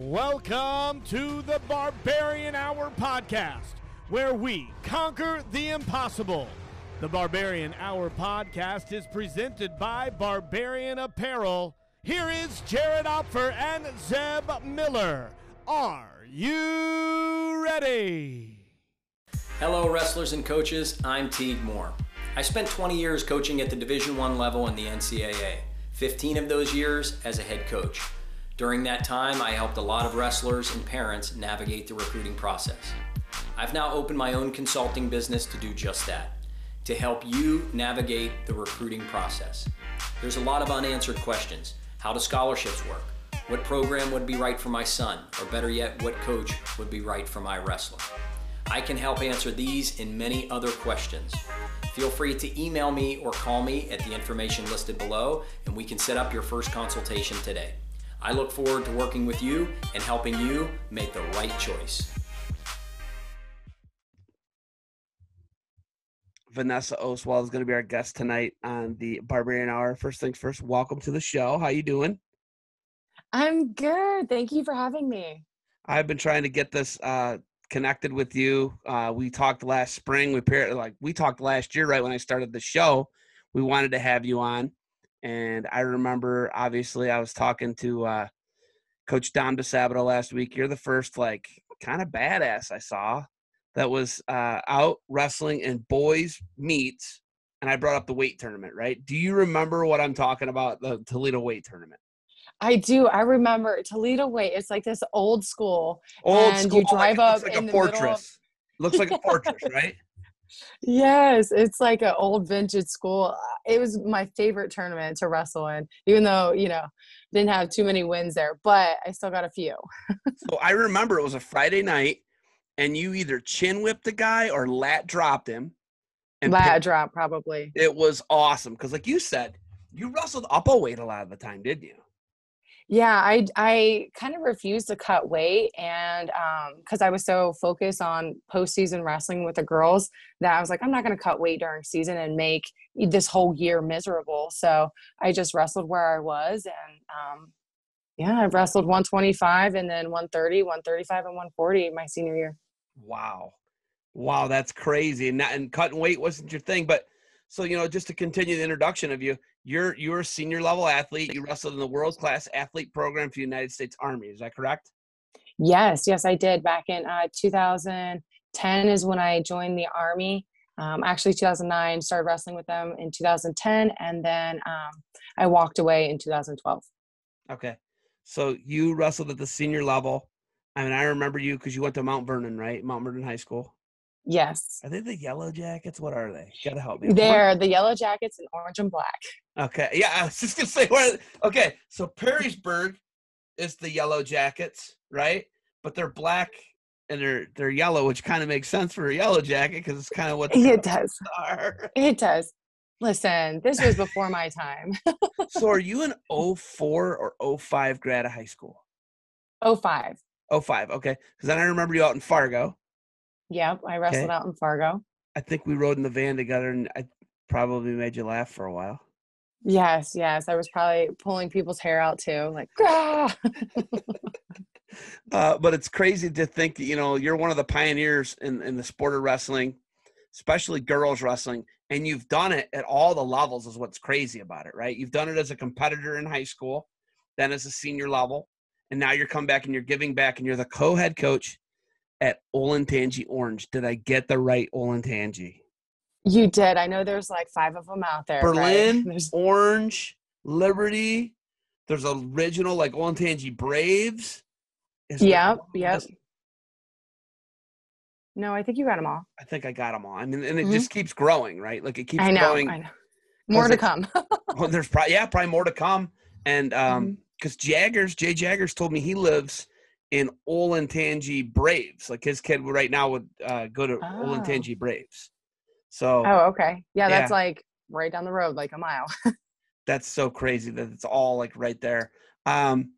Welcome to the Barbarian Hour podcast, where we conquer the impossible. The Barbarian Hour podcast is presented by Barbarian Apparel. Here is Jared Opfer and Zeb Miller. Are you ready? Hello, wrestlers and coaches. I'm Teague Moore. I spent 20 years coaching at the Division One level in the NCAA. 15 of those years as a head coach. During that time, I helped a lot of wrestlers and parents navigate the recruiting process. I've now opened my own consulting business to do just that, to help you navigate the recruiting process. There's a lot of unanswered questions. How do scholarships work? What program would be right for my son? Or better yet, what coach would be right for my wrestler? I can help answer these and many other questions. Feel free to email me or call me at the information listed below, and we can set up your first consultation today. I look forward to working with you and helping you make the right choice. Vanessa Oswald is going to be our guest tonight on the Barbarian Hour. First things first, welcome to the show. How are you doing? I'm good. Thank you for having me. I've been trying to get this uh, connected with you. Uh, we talked last spring. We paired like we talked last year, right when I started the show. We wanted to have you on, and I remember obviously I was talking to uh, Coach Don DeSabato last week. You're the first like kind of badass I saw that was uh, out wrestling in boys meets, and I brought up the Waite tournament. Right? Do you remember what I'm talking about? The Toledo weight tournament. I do. I remember Toledo Waite. It's like this old school. Old and school. You drive like, up like in a the fortress. middle of- Looks like a fortress, right? Yes, it's like an old vintage school. It was my favorite tournament to wrestle in, even though you know didn't have too many wins there, but I still got a few. So I remember it was a Friday night, and you either chin whipped the guy or lat dropped him. And Lat picked- drop probably. it was awesome because, like you said, you wrestled up a weight a lot of the time, didn't you? Yeah, I I kind of refused to cut weight, and because I was so focused on postseason wrestling with the girls, that I was like, I'm not going to cut weight during season and make this whole year miserable. So I just wrestled where I was, and um, yeah, I wrestled 125 and then 130, 135, and 140 my senior year. Wow, wow, that's crazy. And and cutting weight wasn't your thing, but so you know, just to continue the introduction of you, you're you're a senior level athlete. You wrestled in the world class athlete program for the United States Army. Is that correct? Yes, yes, I did. Back in uh, 2010 is when I joined the Army. Um, actually, 2009 started wrestling with them in 2010, and then um, I walked away in 2012. Okay. So you wrestled at the senior level. I mean, I remember you because you went to Mount Vernon, right? Mount Vernon High School. Yes, Are they the Yellow Jackets? What are they? You gotta help me. they're the Yellow Jackets in orange and black. Okay. Yeah, I was just gonna say where. Okay, so Perrysburg is the Yellow Jackets, right? But they're black and they're they're yellow, which kind of makes sense for a Yellow Jacket because it's kind of what It does. are. It does. Listen, this was before my time. so are you an 04 or 05 grad of high school? 05. 05. Okay. Because then I remember you out in Fargo. Yep, I wrestled Okay. out in Fargo. I think we rode in the van together, and I probably made you laugh for a while. Yes, yes, I was probably pulling people's hair out too, like. "Ah." Uh, but it's crazy to think that you know you're one of the pioneers in, in the sport of wrestling, especially girls wrestling, and you've done it at all the levels. Is what's crazy about it, right? You've done it as a competitor in high school, then as a senior level, and now you're coming back and you're giving back, and you're the co-head coach at Olentangy Orange. Did I get the right Olentangy? You did. I know there's like five of them out there. Berlin, There's, Orange, Liberty. There's original like Olentangy Braves. Is Yep, yep. no, I think you got them all. I think I got them all. I mean, and it Mhm. just keeps growing, right? Like it keeps I know. growing. I know. More to come. Well, there's probably yeah, probably more to come. And um, because Jaggers, Jay Jaggers told me he lives in Olentangy Braves. Like his kid right now would uh, go to Oh. Olentangy Braves. So oh, okay. Yeah, that's Yeah. like right down the road, like a mile. that's so crazy that it's all like right there. Um,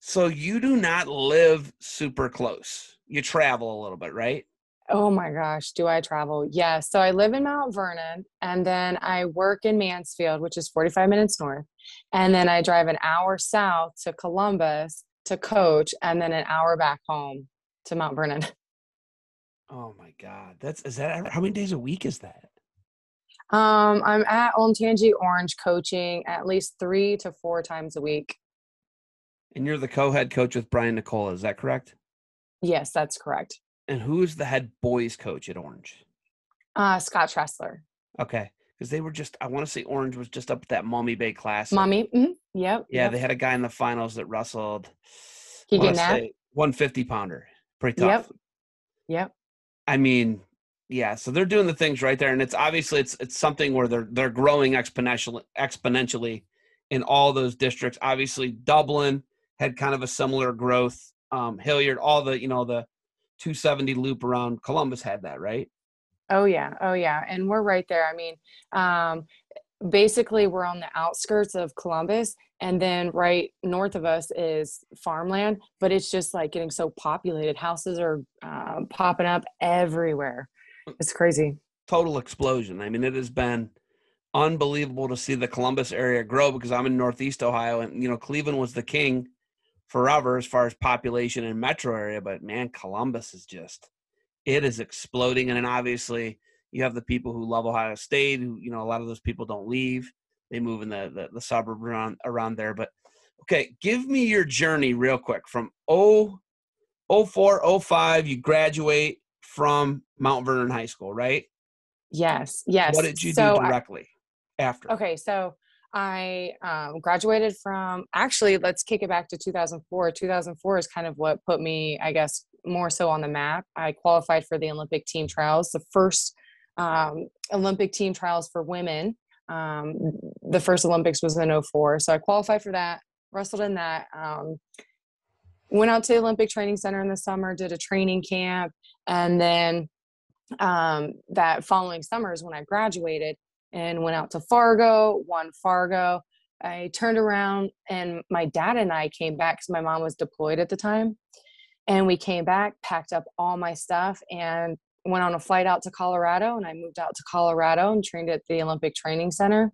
so you do not live super close. You travel a little bit, right? Oh my gosh, do I travel? Yes. So I live in Mount Vernon and then I work in Mansfield, which is 45 minutes north. And then I drive an hour south to Columbus to coach and then an hour back home to Mount Vernon. Oh my God. That's is that how many days a week is that? Um, I'm at Olentangy Orange coaching at least three to four times a week. And you're the co-head coach with Brian Nicola, is that correct? Yes, that's correct. And who's the head boys coach at Orange? Uh, Scott Tressler. Okay. Because they were just I want to say Orange was just up at that Mommy Bay class. Mommy. mhm, Yep. Yeah, yep. they had a guy in the finals that wrestled He I that? 150 pounder. Pretty Yep. tough. Yep. I mean, yeah, so they're doing the things right there, and it's obviously it's it's something where they're they're growing exponentially exponentially in all those districts. Obviously, Dublin had kind of a similar growth. Um, Hilliard, all the you know the 270 loop around Columbus had that, right? Oh yeah, oh yeah, and we're right there. I mean, um, basically we're on the outskirts of Columbus, and then right north of us is farmland. But it's just like getting so populated. Houses are uh, popping up everywhere. It's crazy. Total explosion. I mean, it has been unbelievable to see the Columbus area grow because I'm in Northeast Ohio, and you know Cleveland was the king forever as far as population and metro area, but man, Columbus is just it is exploding. And then obviously you have the people who love Ohio State, who you know a lot of those people don't leave; they move in the the, the suburb around around there. But okay, give me your journey real quick from oh, 04, 05, You graduate from Mount Vernon High School, right? Yes, yes. What did you So do I- directly after? Okay, so I um, graduated from actually, let's kick it back to 2004. 2004 is kind of what put me, I guess, more so on the map. I qualified for the Olympic team trials, the first um, Olympic team trials for women. Um, the first Olympics was in 04. So I qualified for that, wrestled in that. Um, went out to the Olympic Training Center in the summer, did a training camp, and then um, that following summer is when I graduated and went out to Fargo, won Fargo. I turned around and my dad and I came back because my mom was deployed at the time. And we came back, packed up all my stuff, and went on a flight out to Colorado. And I moved out to Colorado and trained at the Olympic Training Center.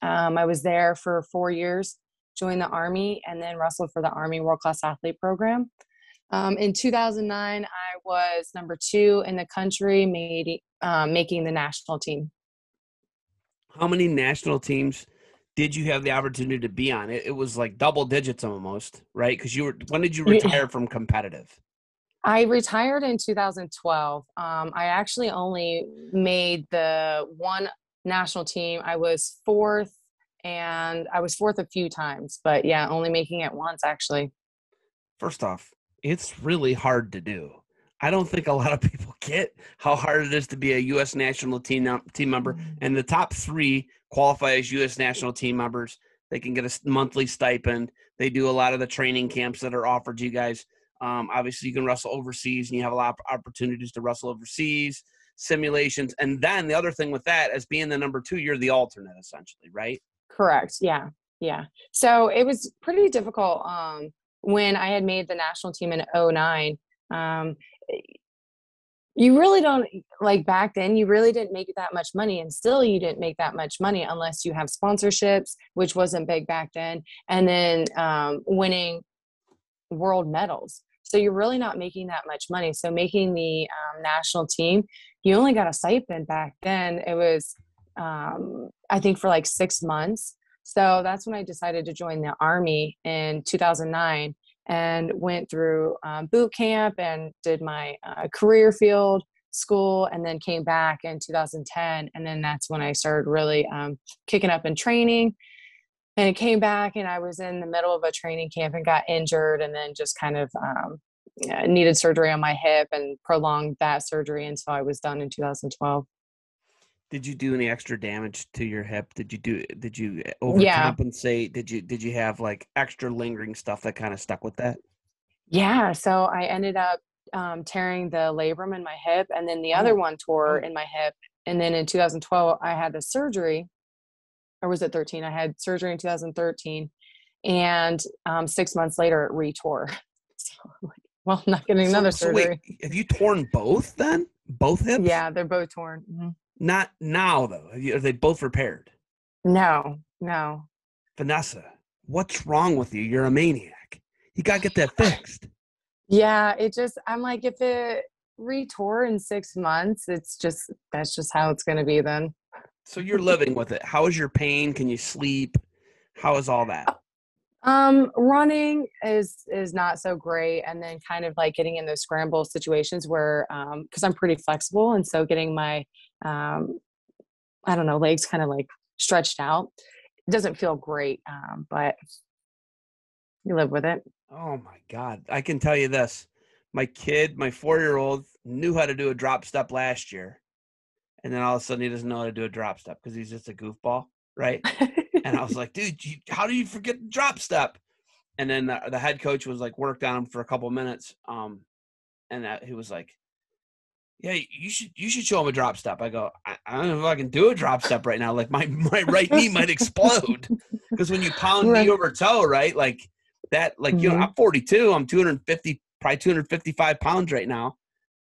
Um, I was there for four years, joined the Army, and then wrestled for the Army World Class Athlete Program. Um, in 2009, I was number two in the country, made, um, making the national team. How many national teams did you have the opportunity to be on? It, it was like double digits almost, right? Because you were. When did you retire from competitive? I retired in 2012. Um, I actually only made the one national team. I was fourth, and I was fourth a few times, but yeah, only making it once actually. First off, it's really hard to do. I don't think a lot of people get how hard it is to be a U.S. national team team member. And the top three qualify as U.S. national team members. They can get a monthly stipend. They do a lot of the training camps that are offered to you guys. Um, obviously, you can wrestle overseas, and you have a lot of opportunities to wrestle overseas, simulations. And then the other thing with that, as being the number two, you're the alternate essentially, right? Correct. Yeah. Yeah. So it was pretty difficult um, when I had made the national team in 09. Um, you really don't like back then you really didn't make that much money and still you didn't make that much money unless you have sponsorships which wasn't big back then and then um, winning world medals. So you're really not making that much money. So making the um, national team you only got a stipend back then. It was um, i think for like six months. So that's when i decided to join the army in 2009 and went through um, boot camp and did my uh, career field school and then came back in 2010 and then that's when i started really um, kicking up in training. And it came back and i was in the middle of a training camp and got injured and then just kind of um, needed surgery on my hip and prolonged that surgery until i was done in 2012 Did you do any extra damage to your hip? Did you do? Did you Yeah. overcompensate? Did you? Did you have like extra lingering stuff that kind of stuck with that? Yeah, so I ended up um, tearing the labrum in my hip, and then the other one tore oh. in my hip. And then in 2012, I had the surgery, or was it 13? I had surgery in 2013, and um, six months later, it retore. So, like, well, I'm not getting another so wait, surgery. have you torn both then? Both hips? Yeah, they're both torn. Mhm. Not now though. Are they both repaired? No, no. Vanessa, what's wrong with you? You're a maniac. You gotta get that fixed. Yeah, it just I'm like if it retore in six months, it's just that's just how it's gonna be then. So you're living with it. How is your pain? Can you sleep? How is all that? Um, running is is not so great, and then kind of like getting in those scramble situations where um because I'm pretty flexible, and so getting my um I don't know legs kind of like stretched out it doesn't feel great, um, but you live with it. Oh my God. I can tell you this. My kid, my four year old, knew how to do a drop step last year. And then all of a sudden he doesn't know how to do a drop step because he's just a goofball. Right. and I was like, dude, you, how do you forget the drop step? And then the, the head coach was like, worked on him for a couple minutes. Um, and that, he was like, yeah, you should you should show him a drop step. I go, I, I don't know if I can do a drop step right now. Like my my right knee might explode because when you pound right. knee over toe, right, like that, like mm-hmm. you know, mm-hmm. I'm 42, I'm 250, probably 255 pounds right now.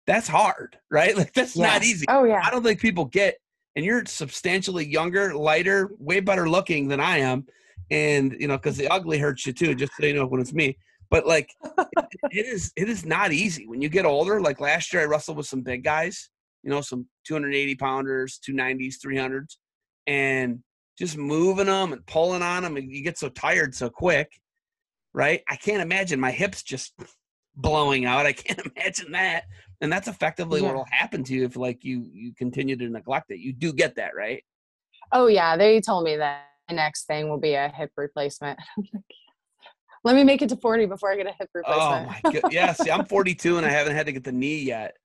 That's hard, right? Like that's yeah. not easy. Oh yeah. I don't think people get, and you're substantially younger, lighter, way better looking than I am, and you know, because the ugly hurts you too. Just so you know, when it's me. But like it, it is it is not easy when you get older. Like last year I wrestled with some big guys, you know, some 280 pounders, 290s, 300s, and just moving them and pulling on them, and you get so tired so quick, right? I can't imagine my hips just blowing out. I can't imagine that. And that's effectively yeah. what will happen to you if like you you continue to neglect it. You do get that, right? Oh yeah, they told me that the next thing will be a hip replacement. Let me make it to 40 before I get a hip replacement. Oh my god. Yeah, see, I'm 42 and I haven't had to get the knee yet,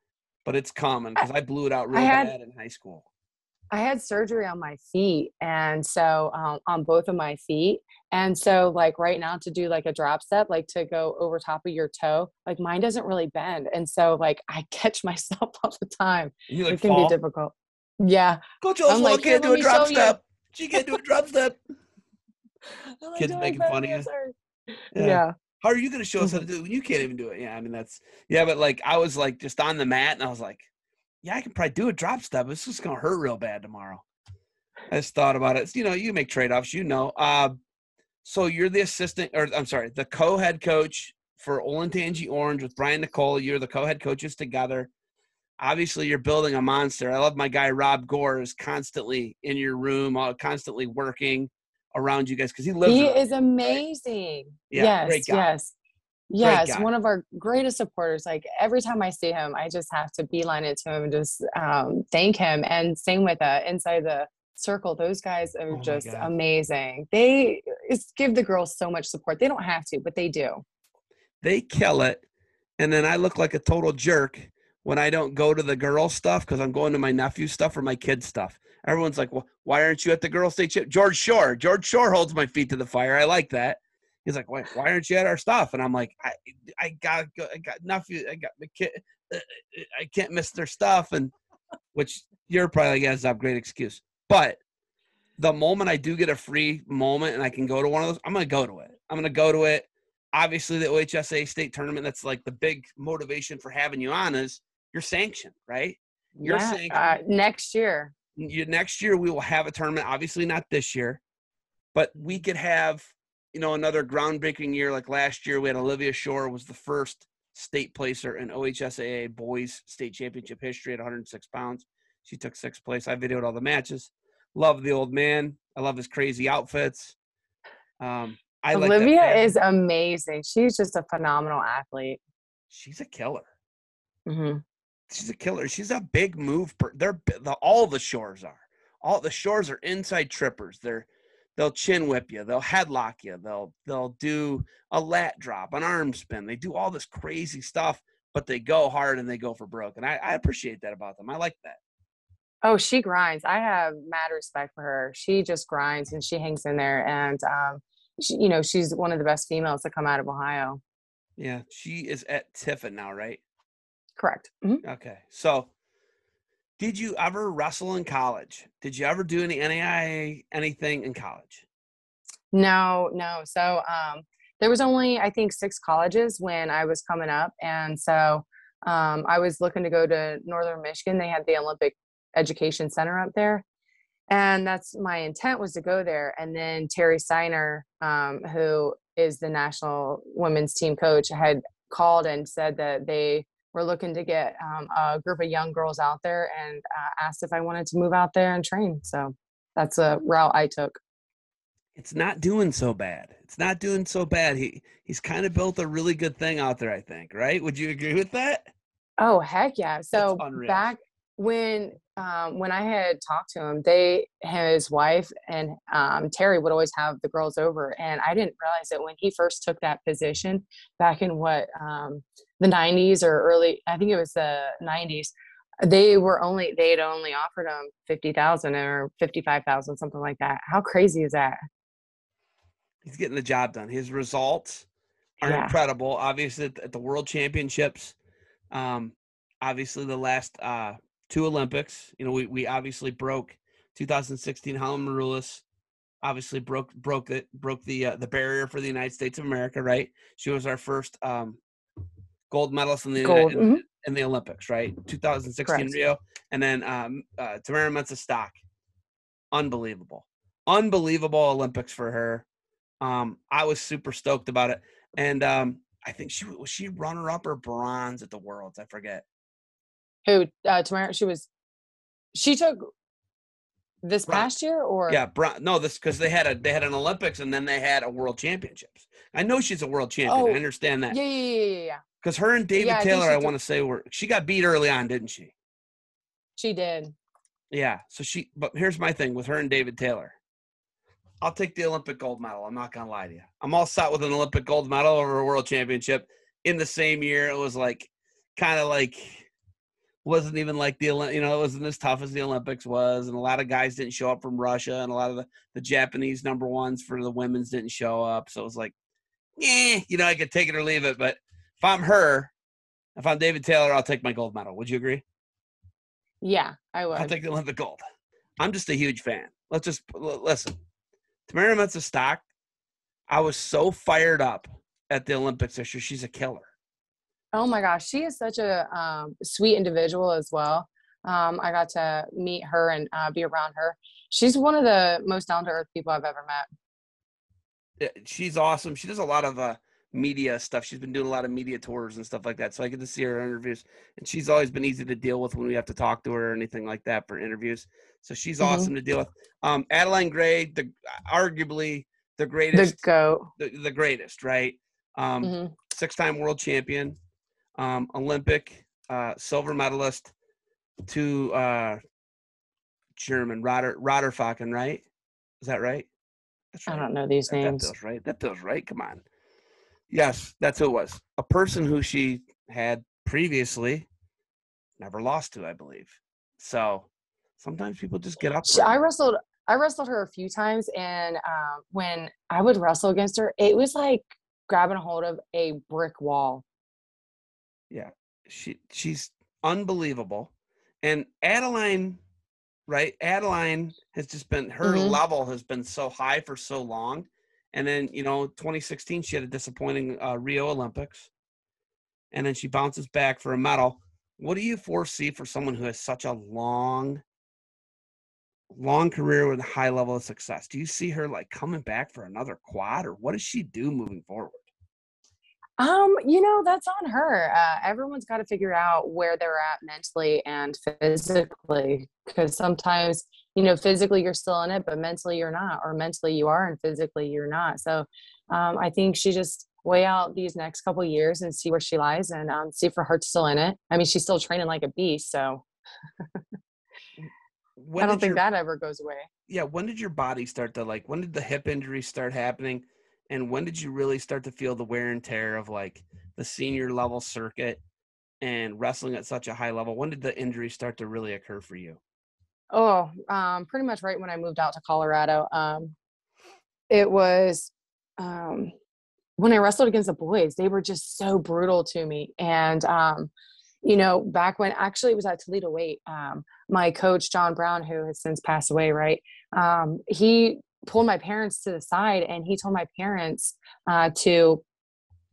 but it's coming because I blew it out real had, bad in high school. I had surgery on my feet, and so um, on both of my feet, and so like right now to do like a drop step, like to go over top of your toe, like mine doesn't really bend, and so like I catch myself all the time. You like it can fall? be difficult. Yeah. Coach Oswald like, can't do a drop step. You. She can't do a drop step. Kids making fun of you. Yeah. yeah. How are you going to show us how to do it when you can't even do it? Yeah, I mean that's yeah, but like I was like just on the mat and I was like, yeah, I can probably do a drop step. It's just going to hurt real bad tomorrow. I just thought about it. You know, you make trade offs. You know. Uh, so you're the assistant, or I'm sorry, the co-head coach for Olentangy Orange with Brian Nicole. You're the co-head coaches together. Obviously, you're building a monster. I love my guy Rob Gore is constantly in your room, constantly working around you guys because he lives. He is amazing. Right? Yeah, yes, yes, yes. One of our greatest supporters. Like every time I see him, I just have to beeline it to him and just um, thank him. And same with uh, inside the circle. Those guys are oh just amazing. They give the girls so much support. They don't have to, but they do. They kill it, and then I look like a total jerk when I don't go to the girl stuff because I'm going to my nephew stuff or my kid stuff everyone's like, well, why aren't you at the girls' state chip? George Shore. George Shore holds my feet to the fire. I like that. He's like, why, why aren't you at our stuff? And I'm like, I, I got, I got nothing. I got the kid. Uh, I can't miss their stuff. And which you're probably like, yeah, a great excuse. But the moment I do get a free moment and I can go to one of those, I'm going to go to it. I'm going to go to it. Obviously, the OHSAA state tournament, that's like the big motivation for having you on is you're sanctioned, right? You're yeah, sanctioned. Uh, next year next year we will have a tournament. Obviously not this year, but we could have you know another groundbreaking year like last year. We had Olivia Shore was the first state placer in OHSAA boys state championship history at 106 pounds. She took sixth place. I videoed all the matches. Love the old man. I love his crazy outfits. Um, I Olivia like is amazing. She's just a phenomenal athlete. She's a killer. Mm-hmm she's a killer. She's a big move. Per, they're the, all the shores are. All the shores are inside trippers. They're they'll chin whip you. They'll headlock you. They'll they'll do a lat drop, an arm spin. They do all this crazy stuff, but they go hard and they go for broke. And I, I appreciate that about them. I like that. Oh, she grinds. I have mad respect for her. She just grinds and she hangs in there. And um, she, you know, she's one of the best females to come out of Ohio. Yeah, she is at Tiffin now, right? Correct. Mm-hmm. Okay. So, did you ever wrestle in college? Did you ever do any NAIA anything in college? No, no. So, um, there was only I think six colleges when I was coming up, and so um, I was looking to go to Northern Michigan. They had the Olympic Education Center up there, and that's my intent was to go there. And then Terry Steiner, um, who is the national women's team coach, had called and said that they were looking to get um, a group of young girls out there and uh, asked if I wanted to move out there and train. So that's a route I took. It's not doing so bad. It's not doing so bad. He he's kind of built a really good thing out there. I think. Right? Would you agree with that? Oh heck yeah! So back when um, when I had talked to him, they his wife and um, Terry would always have the girls over, and I didn't realize that when he first took that position back in what um, the '90s or early, I think it was the '90s. They were only they had only offered him fifty thousand or fifty five thousand, something like that. How crazy is that? He's getting the job done. His results are yeah. incredible. Obviously, at the World Championships, um, obviously the last uh, two Olympics. You know, we, we obviously broke 2016. Helen Maroulis obviously broke broke it broke the uh, the barrier for the United States of America. Right, she was our first um, gold medalist in the gold. In, mm-hmm. in, the Olympics. Right, 2016 Correct. Rio, and then um, uh, Tamyra Mensah-Stock. Unbelievable, unbelievable Olympics for her. Um, I was super stoked about it, and um, I think she was she runner up or bronze at the Worlds. I forget. Who uh, Tamyra? She was. She took this past year, or yeah, bron- no, this because they had a they had an Olympics and then they had a World Championships. I know she's a world champion. Oh, I understand that. Yeah, yeah, yeah, yeah. Because her and David yeah, Taylor, I, I want to say, were she got beat early on, didn't she? She did. Yeah. So she, but here's my thing with her and David Taylor. I'll take the Olympic gold medal. I'm not gonna lie to you. I'm all set with an Olympic gold medal over a world championship in the same year. It was like kind of like wasn't even like the you know it wasn't as tough as the Olympics was, and a lot of guys didn't show up from Russia, and a lot of the, the Japanese number ones for the women's didn't show up. So it was like, yeah, you know, I could take it or leave it. But if I'm her, if I'm David Taylor, I'll take my gold medal. Would you agree? Yeah, I would. I'll take the Olympic gold. I'm just a huge fan. Let's just listen. Tamyra Mensah-Stock, I was so fired up at the Olympics this year. She's a killer. Oh my gosh, she is such a um, sweet individual as well. Um, I got to meet her and uh, be around her. She's one of the most down to earth people I've ever met. Yeah, she's awesome. She does a lot of uh, media stuff. She's been doing a lot of media tours and stuff like that. So I get to see her interviews, and she's always been easy to deal with when we have to talk to her or anything like that for interviews. So she's mm-hmm. awesome to deal with. Um, Adeline Gray, the arguably the greatest, the go, the, the greatest, right? Um, mm-hmm. Six-time world champion, um, Olympic uh, silver medalist to uh, German Rotter Rotter-Focken, right? Is that right? That's right. I don't know these that, names. That feels right. That feels right. Come on. Yes, that's who it was. A person who she had previously never lost to, I believe. So sometimes people just get up. I wrestled. I wrestled her a few times, and um, when I would wrestle against her, it was like grabbing a hold of a brick wall yeah, she she's unbelievable, and Adeline, right? Adeline has just been her mm-hmm. level has been so high for so long, and then you know 2016 she had a disappointing uh, Rio Olympics, and then she bounces back for a medal. What do you foresee for someone who has such a long long career with a high level of success. Do you see her like coming back for another quad or what does she do moving forward? Um, you know, that's on her. Uh, everyone's got to figure out where they're at mentally and physically, because sometimes, you know, physically you're still in it, but mentally you're not, or mentally you are and physically you're not. So, um, I think she just weigh out these next couple years and see where she lies, and um, see if her heart's still in it. I mean, she's still training like a beast, so. I don't think your, that ever goes away. Yeah, when did your body start to like? When did the hip injuries start happening? and when did you really start to feel the wear and tear of like the senior level circuit and wrestling at such a high level when did the injury start to really occur for you oh um, pretty much right when i moved out to colorado um, it was um, when i wrestled against the boys they were just so brutal to me and um, you know back when actually it was at toledo Waite um, my coach john brown who has since passed away right um, he pulled my parents to the side and he told my parents uh, to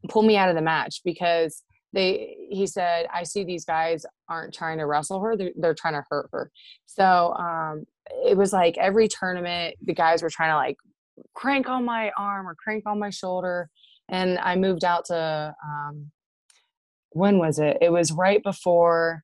pull me out of the match because they he said i see these guys aren't trying to wrestle her they're, they're trying to hurt her. So um it was like every tournament the guys were trying to like crank on my arm or crank on my shoulder and i moved out to um when was it? It was right before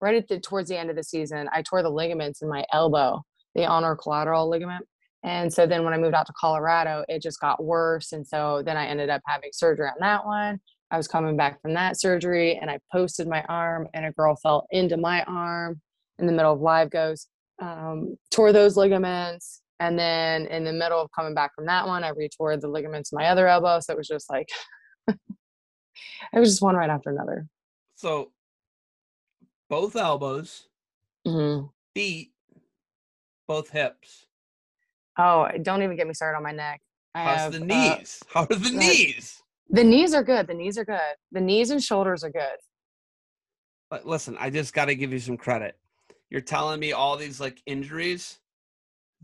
right at the towards the end of the season i tore the ligaments in my elbow the ulnar collateral ligament and so then when i moved out to colorado it just got worse and so then i ended up having surgery on that one I was coming back from that surgery and I posted my arm and a girl fell into my arm in the middle of live goes, um, tore those ligaments. And then in the middle of coming back from that one, I retore the ligaments in my other elbow. So it was just like, it was just one right after another. So both elbows, mm-hmm. feet, both hips. Oh, don't even get me started on my neck. I How's have, the uh, knees? Uh, How are the knees? The knees are good. The knees are good. The knees and shoulders are good. But listen, I just got to give you some credit. You're telling me all these like injuries.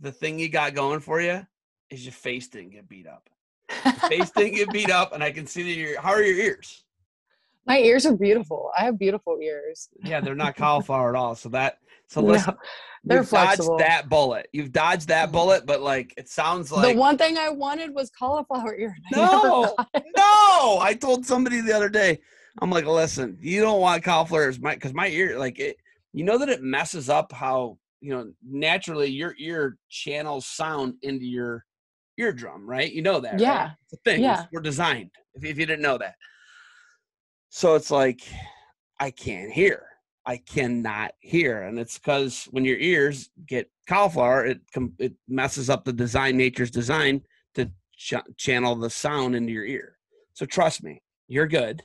The thing you got going for you is your face didn't get beat up. Your face didn't get beat up, and I can see that your. How are your ears? My ears are beautiful. I have beautiful ears. Yeah, they're not cauliflower at all. So that so listen, no, they're you've flexible. dodged that bullet. You've dodged that mm-hmm. bullet, but like it sounds like the one thing I wanted was cauliflower ear. No, no. I told somebody the other day. I'm like, listen, you don't want cauliflower ears, my because my ear, like it. You know that it messes up how you know naturally your ear channels sound into your eardrum, right? You know that, yeah. Right? It's a thing. Yeah. We're designed. If, if you didn't know that, so it's like I can't hear I cannot hear, and it's because when your ears get cauliflower, it com- it messes up the design, nature's design to ch- channel the sound into your ear. So trust me, you're good.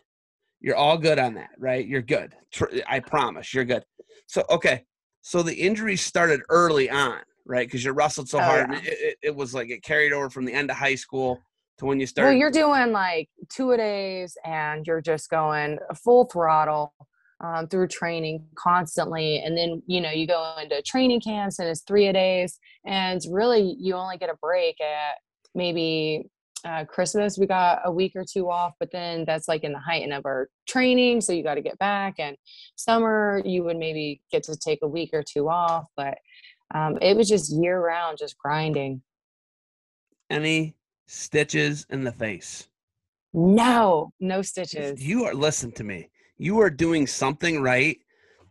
You're all good on that, right? You're good. Tr- I promise, you're good. So okay, so the injury started early on, right? Because you wrestled so oh, hard, yeah. it, it, it was like it carried over from the end of high school to when you started. Well, you're doing like two a days, and you're just going full throttle um, through training constantly. And then you know you go into training camps and it's three a days and really you only get a break at maybe uh, christmas. We got a week or two off but then that's like in the height of our training so you got to get back. And summer you would maybe get to take a week or two off but um, it was just year round just grinding. Any stitches in the face. No no stitches. you are listen to me you are doing something right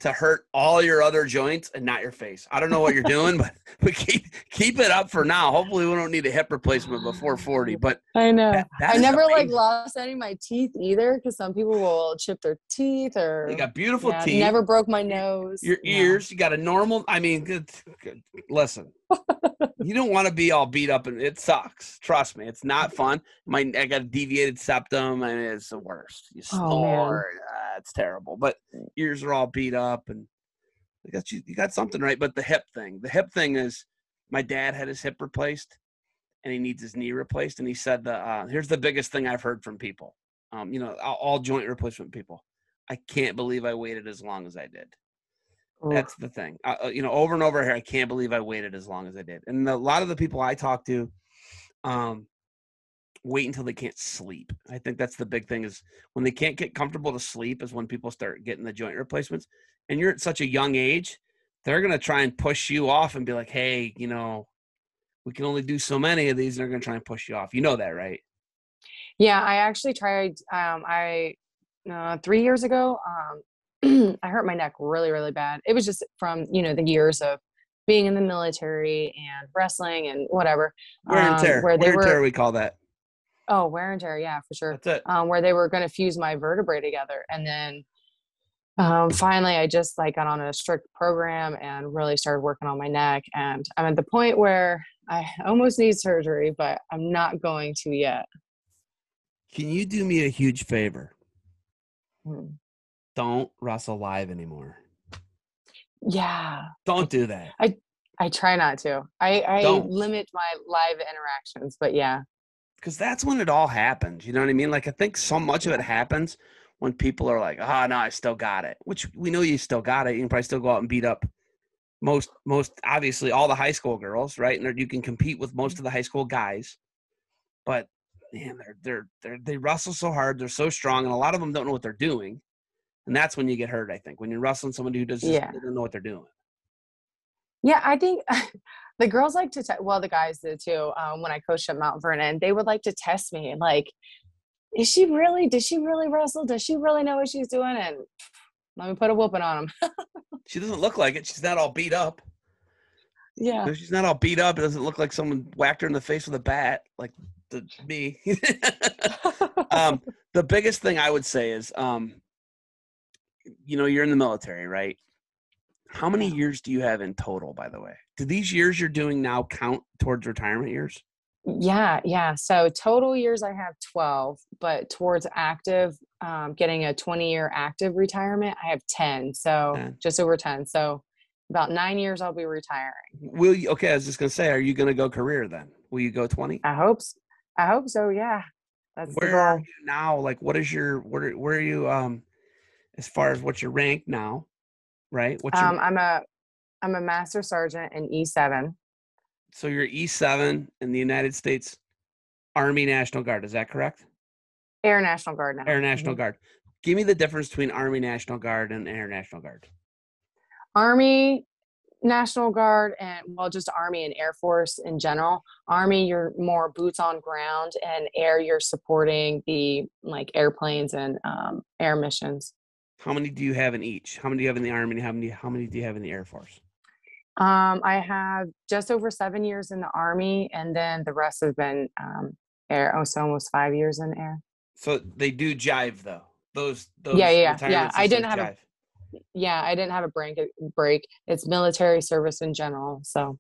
to hurt all your other joints and not your face. I don't know what you're doing, but but keep keep it up for now. Hopefully, we don't need a hip replacement before 40. But I know that, I never amazing. like lost any of my teeth either because some people will chip their teeth or they got beautiful yeah, teeth. Never broke my nose. Your ears, you got a normal. I mean, good, good. listen, you don't want to be all beat up, and it sucks. Trust me, it's not fun. My I got a deviated septum, and it's the worst. You oh, snore. Oh, it's terrible. But mm. ears are all beat up, and you got you, you got something right. But the hip thing, the hip thing is, my dad had his hip replaced, and he needs his knee replaced. And he said, the, uh, "Here's the biggest thing I've heard from people. Um, you know, all, all joint replacement people. I can't believe I waited as long as I did." That's the thing. Uh, uh, you know, over and over here, I can't believe I waited as long as I did. And a lot of the people I talk to, um, wait until they can't sleep. I think that's the big thing is when they can't get comfortable to sleep is when people start getting the joint replacements. And you're at such a young age, they're going to try and push you off and be like, "Hey, you know, we can only do so many of these." And they're going to try and push you off. You know that, right? Yeah, I actually tried um I uh, 3 years ago um I hurt my neck really really bad. It was just from, you know, the years of being in the military and wrestling and whatever. Wear and um, tear. Um, where they Wear and were, tear, we call that. Oh, wear and tear, yeah, for sure. That's it. Um, where they were going to fuse my vertebrae together, and then um, finally, I just like got on a strict program and really started working on my neck. And I'm at the point where I almost need surgery, but I'm not going to yet. Can you do me a huge favor? Hmm. Don't wrestle live anymore. Yeah. Don't do that. I I try not to. I I Don't. limit my live interactions, but yeah because that's when it all happens. You know what I mean? Like I think so much of it happens when people are like, "Ah, oh, no, I still got it," which we know you still got it. You can probably still go out and beat up most, most obviously all the high school girls, right? And you can compete with most of the high school guys, but man, they're they're they're they wrestle so hard, they're so strong, and a lot of them don't know what they're doing, and that's when you get hurt. I think when you're wrestling somebody who does Yeah. know what they're doing. Yeah, I think the girls like to, te- well, the guys did too. Um, when I coached at Mount Vernon, they would like to test me. Like, is she really, does she really wrestle? Does she really know what she's doing? And let me put a whooping on them. She doesn't look like it. She's not all beat up. yeah. She's not all beat up. It doesn't look like someone whacked her in the face with a bat, like the, me. um, the biggest thing I would say is, um, you know, you're in the military, right? How many years do you have in total, by the way? Do these years you're doing now count towards retirement years? Yeah, yeah. So total years I have 12, but towards active, um, getting a 20 year active retirement, I have 10. So 10. just over 10. So about nine years I'll be retiring. Will you? Okay, I was just gonna say, are you gonna go career then? Will you go twenty? I hope, so. I hope so. Yeah. That's Where are you now? Like, what is your where? Where are you? Um, as far as what your rank now, right? What's your Um, I'm a, I'm a master sergeant in E E7. So you're E7 in the United States Army National Guard. Is that correct? Air National Guard now. Air National Mhm. Guard. Give me the difference between Army National Guard and Air National Guard. Army, National Guard, and well, just Army and Air Force in general. Army, you're more boots on ground, and Air, you're supporting the like airplanes and um, air missions. How many do you have in each? How many do you have in the Army? How many? How many do you have in the Air Force? Um, I have just over seven years in the Army, and then the rest have been um, Air. Oh, so almost five years in Air. So they do jive though. Those. those Yeah, yeah, yeah. I didn't have a- jive. Yeah, I didn't have a break. Break. It's military service in general. So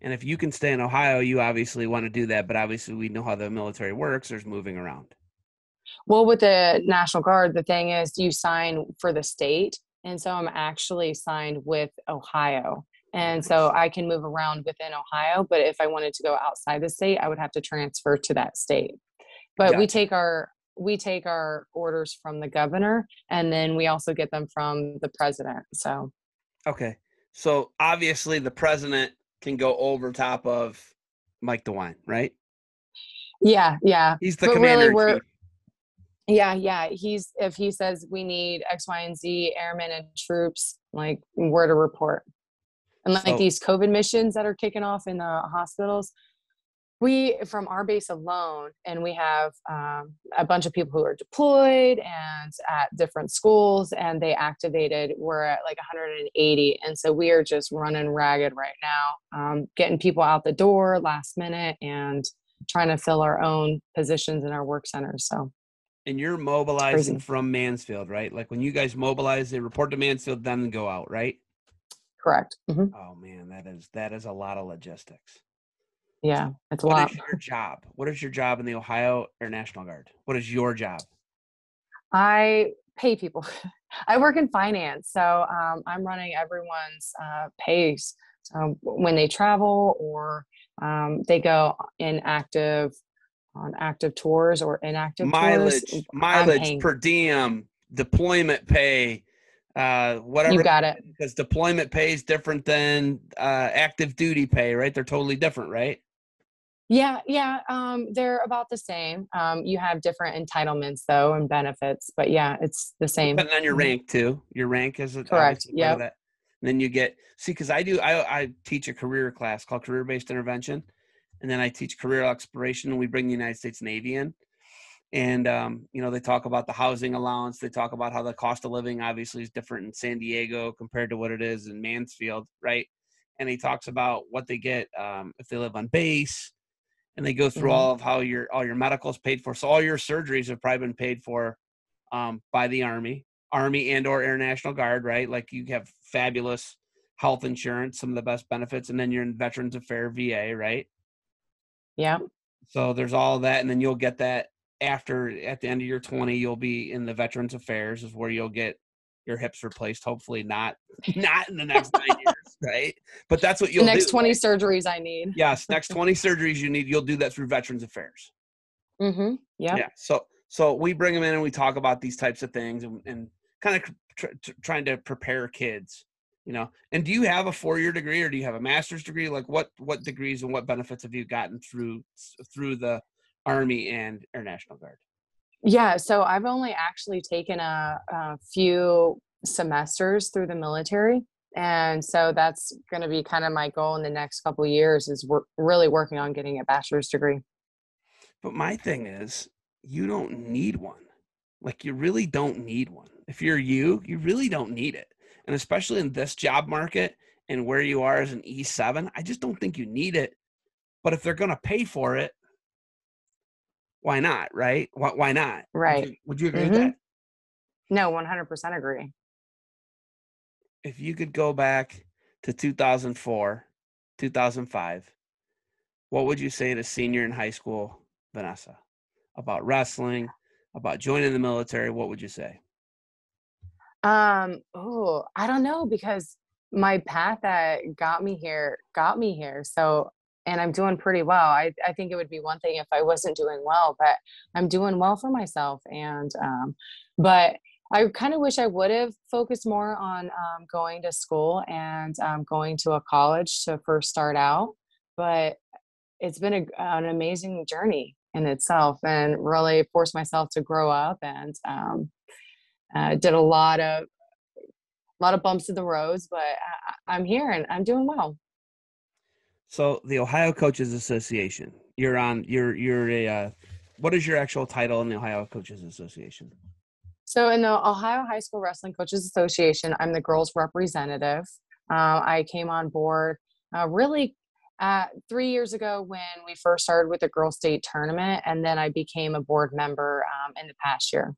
And if you can stay in Ohio, you obviously want to do that. But obviously, we know how the military works. There's moving around. Well, with the National Guard, the thing is you sign for the state. And so I'm actually signed with Ohio. And so I can move around within Ohio. But if I wanted to go outside the state, I would have to transfer to that state. But we take our we take our orders from the governor and then we also get them from the president. So Okay. So obviously, the president can go over top of Mike DeWine, right? yeah, yeah. He's the But commander. really, we're. Yeah, yeah. He's if he says we need X, Y, and Z airmen and troops, like where to report. And like these COVID missions that are kicking off in the hospitals, we from our base alone, and we have um, a bunch of people who are deployed and at different schools, and they activated. We're at like 180, and so we are just running ragged right now, um, getting people out the door last minute and trying to fill our own positions in our work centers. So. And you're mobilizing from Mansfield, right? Like when you guys mobilize, they report to Mansfield, then go out, right? Correct. hmm Oh man, that is that is a lot of logistics. Yeah, it's a What lot. is your job? What is your job in the Ohio Air National Guard? What is your job? I pay people. I work in finance, so um, I'm running everyone's uh, pays. So when they travel or um, they go in active on active tours or inactive mileage, tours, mileage per diem, deployment pay, uh, whatever. You got it. Because deployment pay is different than uh, active duty pay, right? They're totally different, right? Yeah, yeah, um, they're about the same. Um, you have different entitlements though and benefits, but yeah, it's the same. Depending on your Mhm. rank too. Your rank is a- Correct, obviously part of yep. that. And then you get see because I do I I teach a career class called career based intervention, and then I teach career exploration, and we bring the United States Navy in, and um, you know they talk about the housing allowance, they talk about how the cost of living obviously is different in San Diego compared to what it is in Mansfield, right? And he talks about what they get um, if they live on base, and they go through Mhm. all of how your all your medicals paid for. So all your surgeries have probably been paid for um, by the Army, Army and or Air National Guard, right? Like you have fabulous health insurance, some of the best benefits, and then you're in Veterans Affairs VA, right? Yeah, So there's all that, and then you'll get that after at the end of your 20, you'll be in the Veterans Affairs, is where you'll get your hips replaced. Hopefully not not in the next nine years, right? But that's what you'll next do, 20 surgeries I need. Yes, next 20 surgeries you need, you'll do that through Veterans Affairs. Mm-hmm. Yep. Yeah. So so we bring them in and we talk about these types of things and, and kind of tr- tr- trying to prepare kids, you know. And do you have a four year degree or do you have a master's degree? Like what what degrees and what benefits have you gotten through through the Army and Air National Guard? Yeah, so I've only actually taken a, a few semesters through the military and so that's going to be kind of my goal in the next couple years is we're really working on getting a bachelor's degree but my thing is you don't need one like you really don't need one if you're you you really don't need it and especially in this job market and where you are as an e7 i just don't think you need it but if they're going to pay for it why not right why, why not right would you, would you agree mm-hmm. with that no 100% agree if you could go back to 2004, 2005, what would you say to senior in high school Vanessa about wrestling, about joining the military? What would you say? Um, oh, I don't know because my path that got me here got me here. So, and I'm doing pretty well. I, I think it would be one thing if I wasn't doing well, but I'm doing well for myself. And, um, but I kind of wish I would have focused more on um, going to school and um, going to a college to first start out. But it's been a, an amazing journey in itself and really forced myself to grow up and um, uh, did a lot of a lot of bumps in the roads, but I, I'm here and I'm doing well. So the Ohio Coaches Association, you're on. You're you're a. Uh, what is your actual title in the Ohio Coaches Association? So, in the Ohio High School Wrestling Coaches Association, I'm the girls representative. Uh, I came on board uh, really uh, three years ago when we first started with the girls state tournament, and then I became a board member um, in the past year.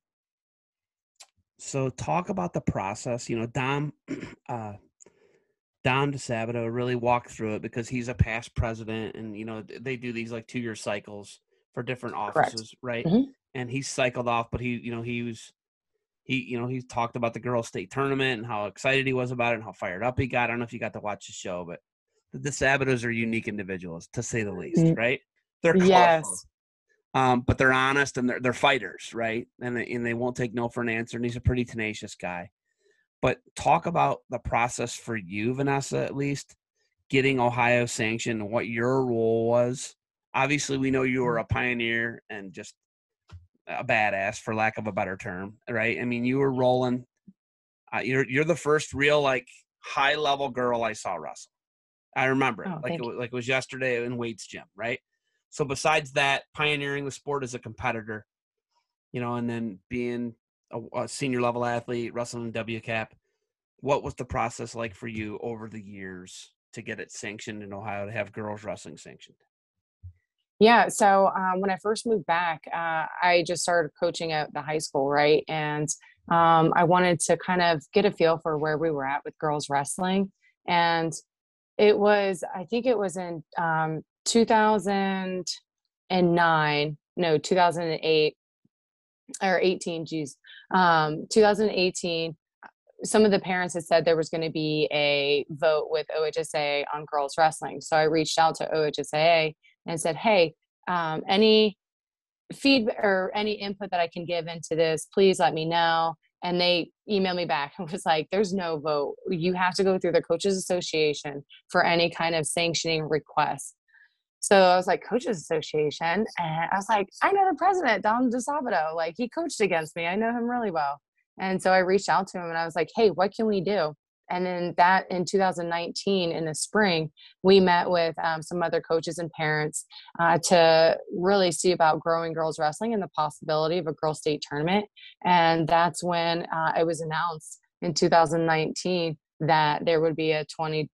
So, talk about the process. You know, Dom, uh, Dom DeSabato really walked through it because he's a past president, and you know they do these like two year cycles for different offices, Correct. right? Mm-hmm. And he cycled off, but he, you know, he was he you know he talked about the girls state tournament and how excited he was about it and how fired up he got i don't know if you got to watch the show but the sabatos are unique individuals to say the least mm. right they're colorful, yes um, but they're honest and they're, they're fighters right and they, and they won't take no for an answer and he's a pretty tenacious guy but talk about the process for you vanessa at least getting ohio sanctioned and what your role was obviously we know you were mm. a pioneer and just a badass for lack of a better term, right? I mean, you were rolling. Uh, you're you're the first real like high level girl I saw wrestle. I remember it oh, like it was, like it was yesterday in Waite's gym, right? So besides that, pioneering the sport as a competitor, you know, and then being a, a senior level athlete, wrestling in WCAP, what was the process like for you over the years to get it sanctioned in Ohio to have girls wrestling sanctioned? Yeah. So um, when I first moved back, uh, I just started coaching at the high school, right? And um, I wanted to kind of get a feel for where we were at with girls wrestling. And it was, I think it was in um, 2009, no, 2008 or 18, geez, um, 2018 some of the parents had said there was going to be a vote with OHSAA on girls wrestling. So I reached out to OHSAA and said, hey, um, any feedback or any input that I can give into this, please let me know. And they emailed me back and was like, there's no vote. You have to go through the Coaches Association for any kind of sanctioning request. So I was like, Coaches Association. And I was like, I know the president, Don DeSabato. Like, he coached against me. I know him really well. And so I reached out to him and I was like, hey, what can we do? and then that in 2019 in the spring we met with um, some other coaches and parents uh, to really see about growing girls wrestling and the possibility of a girls state tournament and that's when uh, it was announced in 2019 that there would be a 2020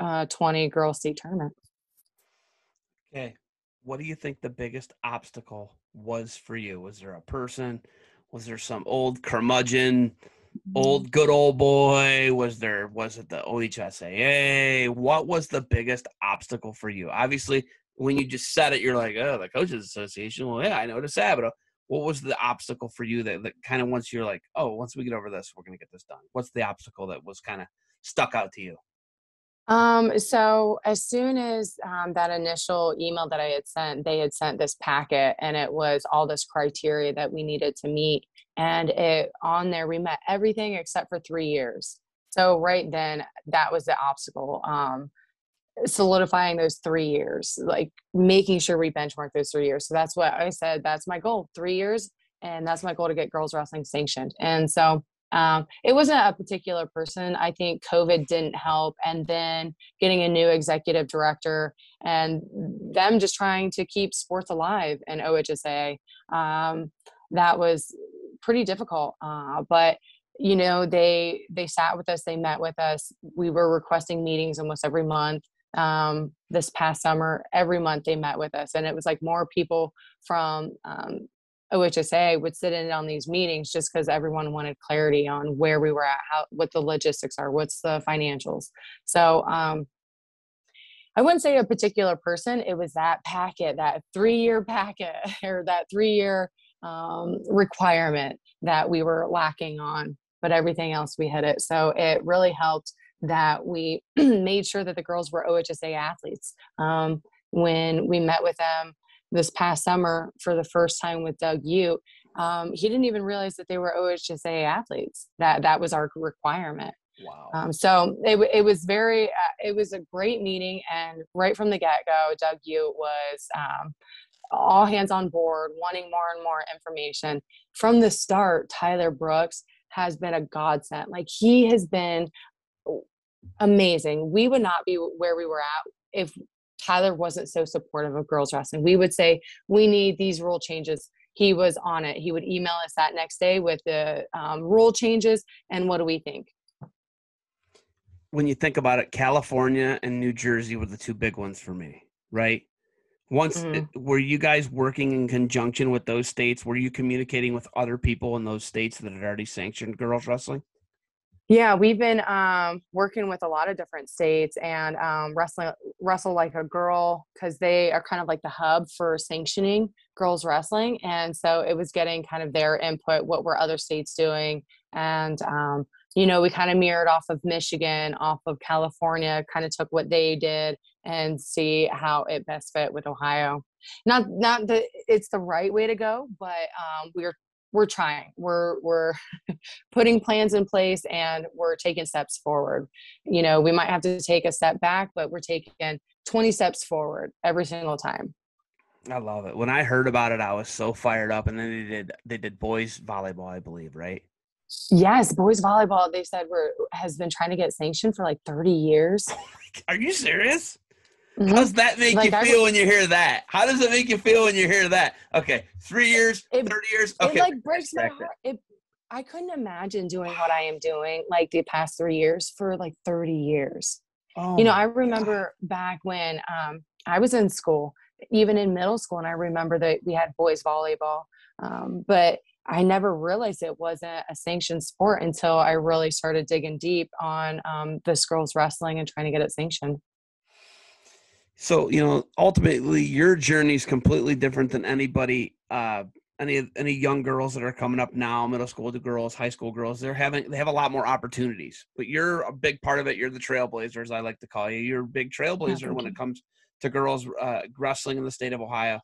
uh, girls state tournament okay what do you think the biggest obstacle was for you was there a person was there some old curmudgeon mm. old good old boy? Was there was it the OHSAA? What was the biggest obstacle for you? Obviously, when you just said it, you're like, oh, the coaches association. Well, yeah, I know the Sabato. What was the obstacle for you that, that kind of once you're like, oh, once we get over this, we're gonna get this done? What's the obstacle that was kind of stuck out to you? Um, so as soon as um, that initial email that I had sent, they had sent this packet and it was all this criteria that we needed to meet. And it on there, we met everything except for three years. So right then that was the obstacle. Um, solidifying those three years, like making sure we benchmark those three years. So that's what I said. That's my goal, three years, and that's my goal to get girls wrestling sanctioned. And so um, it wasn't a particular person. I think COVID didn't help, and then getting a new executive director and them just trying to keep sports alive in OHSAA. Um, that was pretty difficult, uh, but you know they they sat with us they met with us we were requesting meetings almost every month um, this past summer every month they met with us and it was like more people from um, ohsa would sit in on these meetings just because everyone wanted clarity on where we were at how what the logistics are what's the financials so um, I wouldn't say a particular person. It was that packet, that three year packet, or that three year um, requirement that we were lacking on but everything else we hit it. So it really helped that we made sure that the girls were OHSAA athletes. Um, when we met with them this past summer for the first time with Doug Ute, um, he didn't even realize that they were OHSAA athletes. That that was our requirement. Wow. Um, so it, it was very, uh, it was a great meeting. And right from the get go, Doug Ute was um, all hands on board, wanting more and more information. From the start, Tyler Brooks has been a godsend. Like he has been amazing. We would not be where we were at if Tyler wasn't so supportive of girls wrestling. We would say, we need these rule changes. He was on it. He would email us that next day with the um, rule changes and what do we think? When you think about it, California and New Jersey were the two big ones for me, right? Once mm-hmm. were you guys working in conjunction with those states? Were you communicating with other people in those states that had already sanctioned girls wrestling? Yeah, we've been um, working with a lot of different states and um, wrestling wrestle like a girl because they are kind of like the hub for sanctioning girls wrestling, and so it was getting kind of their input. What were other states doing? And um, you know, we kind of mirrored off of Michigan, off of California, kind of took what they did and see how it best fit with Ohio. Not not that it's the right way to go, but um, we're we're trying. We're we're putting plans in place and we're taking steps forward. You know, we might have to take a step back, but we're taking 20 steps forward every single time. I love it. When I heard about it, I was so fired up. And then they did they did boys volleyball, I believe, right? Yes, boys volleyball. They said we're has been trying to get sanctioned for like 30 years. Oh are you serious? Mm-hmm. How does that make like you feel when you hear that? How does it make you feel when you hear that? Okay, three years, it, 30 years. Okay. It like breaks my heart. It, I couldn't imagine doing what I am doing like the past three years for like 30 years. Oh you know, I remember God. back when um, I was in school, even in middle school, and I remember that we had boys volleyball. Um, but I never realized it wasn't a sanctioned sport until I really started digging deep on um, this girls wrestling and trying to get it sanctioned. So you know, ultimately, your journey is completely different than anybody. Uh, any any young girls that are coming up now, middle school to girls, high school girls, they're having they have a lot more opportunities. But you're a big part of it. You're the trailblazer, as I like to call you. You're a big trailblazer when it comes to girls uh, wrestling in the state of Ohio.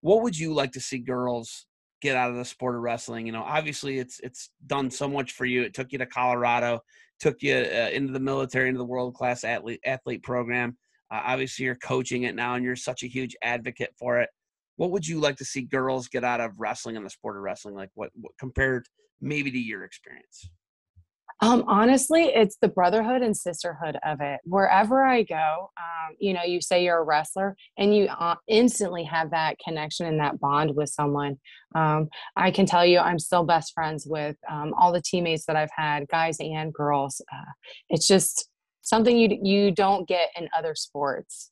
What would you like to see girls get out of the sport of wrestling? You know, obviously it's it's done so much for you. It took you to Colorado, took you uh, into the military, into the world class athlete athlete program uh, obviously, you're coaching it now, and you're such a huge advocate for it. What would you like to see girls get out of wrestling and the sport of wrestling? Like what, what compared maybe to your experience? Um, honestly, it's the brotherhood and sisterhood of it. Wherever I go, um, you know, you say you're a wrestler and you uh, instantly have that connection and that bond with someone. Um, I can tell you, I'm still best friends with um, all the teammates that I've had, guys and girls. Uh, it's just, something you you don't get in other sports.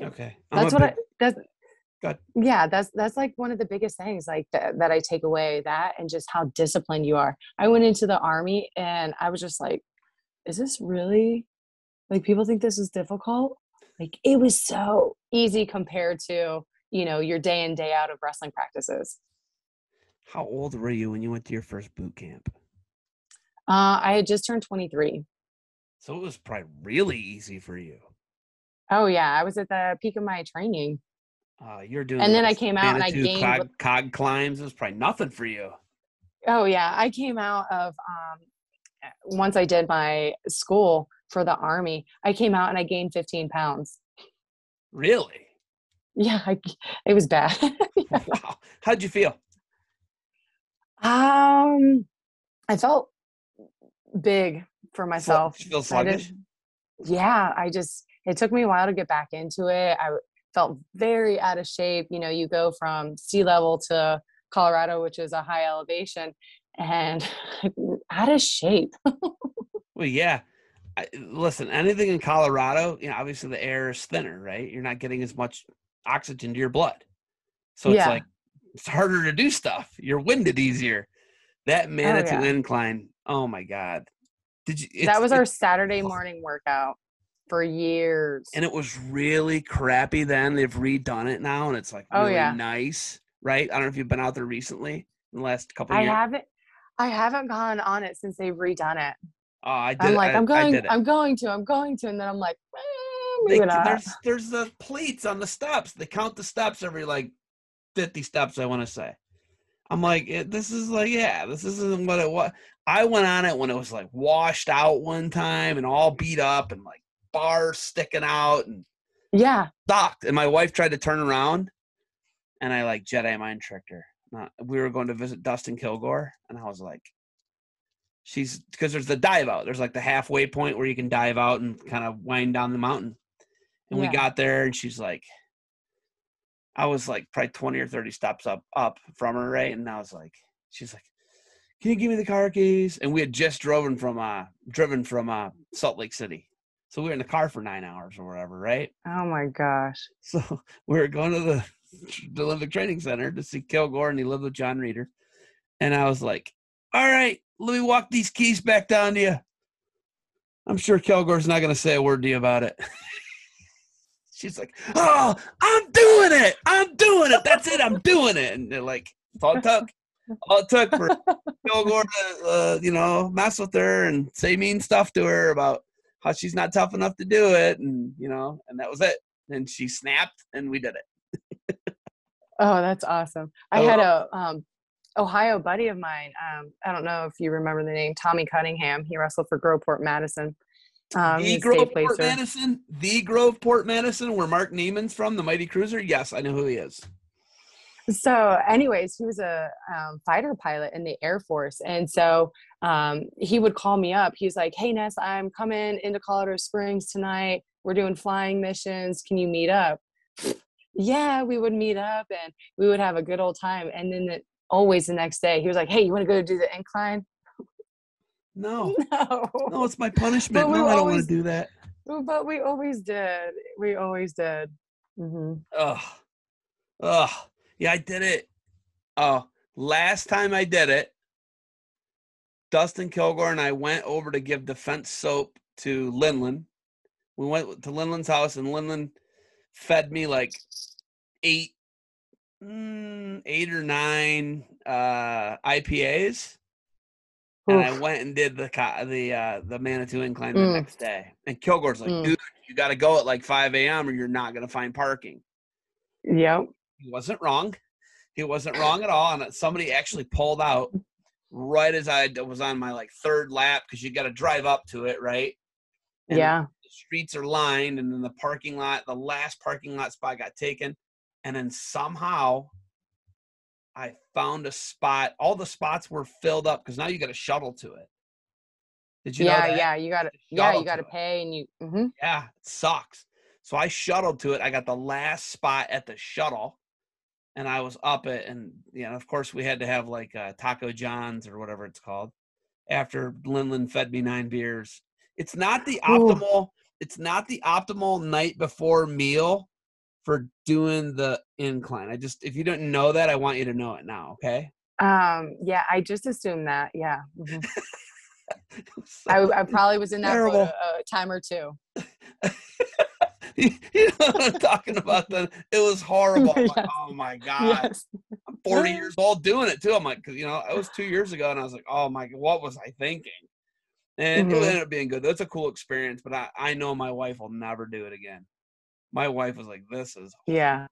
Okay, that's what big, I that's. Yeah, that's that's like one of the biggest things like that, that I take away that and just how disciplined you are. I went into the army and I was just like, is this really like people think this is difficult? Like it was so easy compared to, you know, your day in day out of wrestling practices. How old were you when you went to your first boot camp? Uh, I had just turned 23. So it was probably really easy for you. Oh yeah, I was at the peak of my training. Uh, you're doing, and then I came out and I gained cog, cog climbs. It was probably nothing for you. Oh yeah, I came out of um, once I did my school. for the army. I came out and I gained 15 pounds. Really? Yeah, I, it was bad. yeah. Wow. How'd you feel? Um, I felt big for myself. Feel sluggish? yeah, I just it took me a while to get back into it. I felt very out of shape. You know, you go from sea level to Colorado, which is a high elevation, and out of shape. well, yeah. I, listen, anything in Colorado, you know, obviously the air is thinner, right? You're not getting as much oxygen to your blood. So it's yeah. like it's harder to do stuff. You're winded easier. That oh, Manitou oh, yeah. incline, oh my God. Did you that was our Saturday morning workout for years. And it was really crappy then. They've redone it now and it's like oh, really oh, yeah. nice. Right? I don't know if you've been out there recently in the last couple I years. haven't I haven't gone on it since they've redone it. Oh, I did. I'm like, I, am going, I'm going to, I'm going to, and then I'm like, eh, they, there's there's the plates on the steps. They count the steps every like 50 steps. I want to say. I'm like, this is like, yeah, this isn't what it was. I went on it when it was like washed out one time and all beat up and like bars sticking out and yeah, stopped. And my wife tried to turn around, and I like Jedi mind tricked her. We were going to visit Dustin Kilgore, and I was like, she's because there's the dive out. There's like the halfway point where you can dive out and kind of wind down the mountain. And yeah. we got there, and she's like, I was like probably 20 or 30 stops up up from her, right? And I was like, she's like, Can you give me the car keys? And we had just driven from uh driven from uh Salt Lake City. So we were in the car for nine hours or whatever, right? Oh my gosh. So we were going to the, the Olympic Training Center to see Kilgore and he lived with Jon Reader. And I was like, All right, let me walk these keys back down to you. I'm sure Kilgore's not gonna say a word to you about it. she's like, "Oh, I'm doing it! I'm doing it! That's it! I'm doing it!" And they're like, all it took. All it took for Kilgore to, uh, you know, mess with her and say mean stuff to her about how she's not tough enough to do it, and you know, and that was it. And she snapped, and we did it. oh, that's awesome! I had a um, Ohio buddy of mine. Um, I don't know if you remember the name Tommy Cunningham. He wrestled for Groveport Madison. Um, the Groveport Madison, the Groveport Madison, where Mark Neiman's from, the Mighty Cruiser. Yes, I know who he is. So, anyways, he was a um, fighter pilot in the Air Force, and so um, he would call me up. He's like, "Hey, Ness, I'm coming into Colorado Springs tonight. We're doing flying missions. Can you meet up?" yeah, we would meet up, and we would have a good old time. And then the, always the next day, he was like, "Hey, you want to go do the incline?" No. No. No, it's my punishment. No, I don't want to do that. But we always did. We always did. Mm-hmm. Ugh. Ugh. Yeah, I did it. Oh, last time I did it, Dustin Kilgore and I went over to give defense soap to Lindland. We went to Lindland's house, and Lindland fed me like eight, mm, eight or nine uh, IPAs and I went and did the the uh, the Manitou incline the mm. next day. And Kilgore's like, mm. dude, you got to go at like 5 a.m. or you're not going to find parking. Yep. He wasn't wrong. He wasn't wrong at all. And somebody actually pulled out right as I was on my like third lap because you got to drive up to it, right? And yeah. The streets are lined, and then the parking lot, the last parking lot spot got taken, and then somehow I found a spot. All the spots were filled up because now you got a shuttle to it. Did you? Yeah, yeah. You got to. Yeah, you got to pay, and you. Mm-hmm. Yeah, it sucks. So I shuttled to it. I got the last spot at the shuttle, and I was up it. And you know, of course, we had to have like uh, Taco John's or whatever it's called. After Lindland fed me nine beers, it's not the optimal. Ooh. It's not the optimal night before meal for doing the incline. I just, if you don't know that, I want you to know it now. Okay. Um. Yeah, I just assumed that. Yeah. Mm-hmm. so I, I, probably was in that for a, a time or two. you, know what I'm talking about? Then it was horrible. Yes. Like, oh my god! Yes. I'm 40 years old doing it too. I'm like, because you know, it was two years ago, and I was like, oh my, god, what was I thinking? And mm-hmm. it ended up being good. That's a cool experience, but I, I know my wife will never do it again my wife was like, "This is yeah,"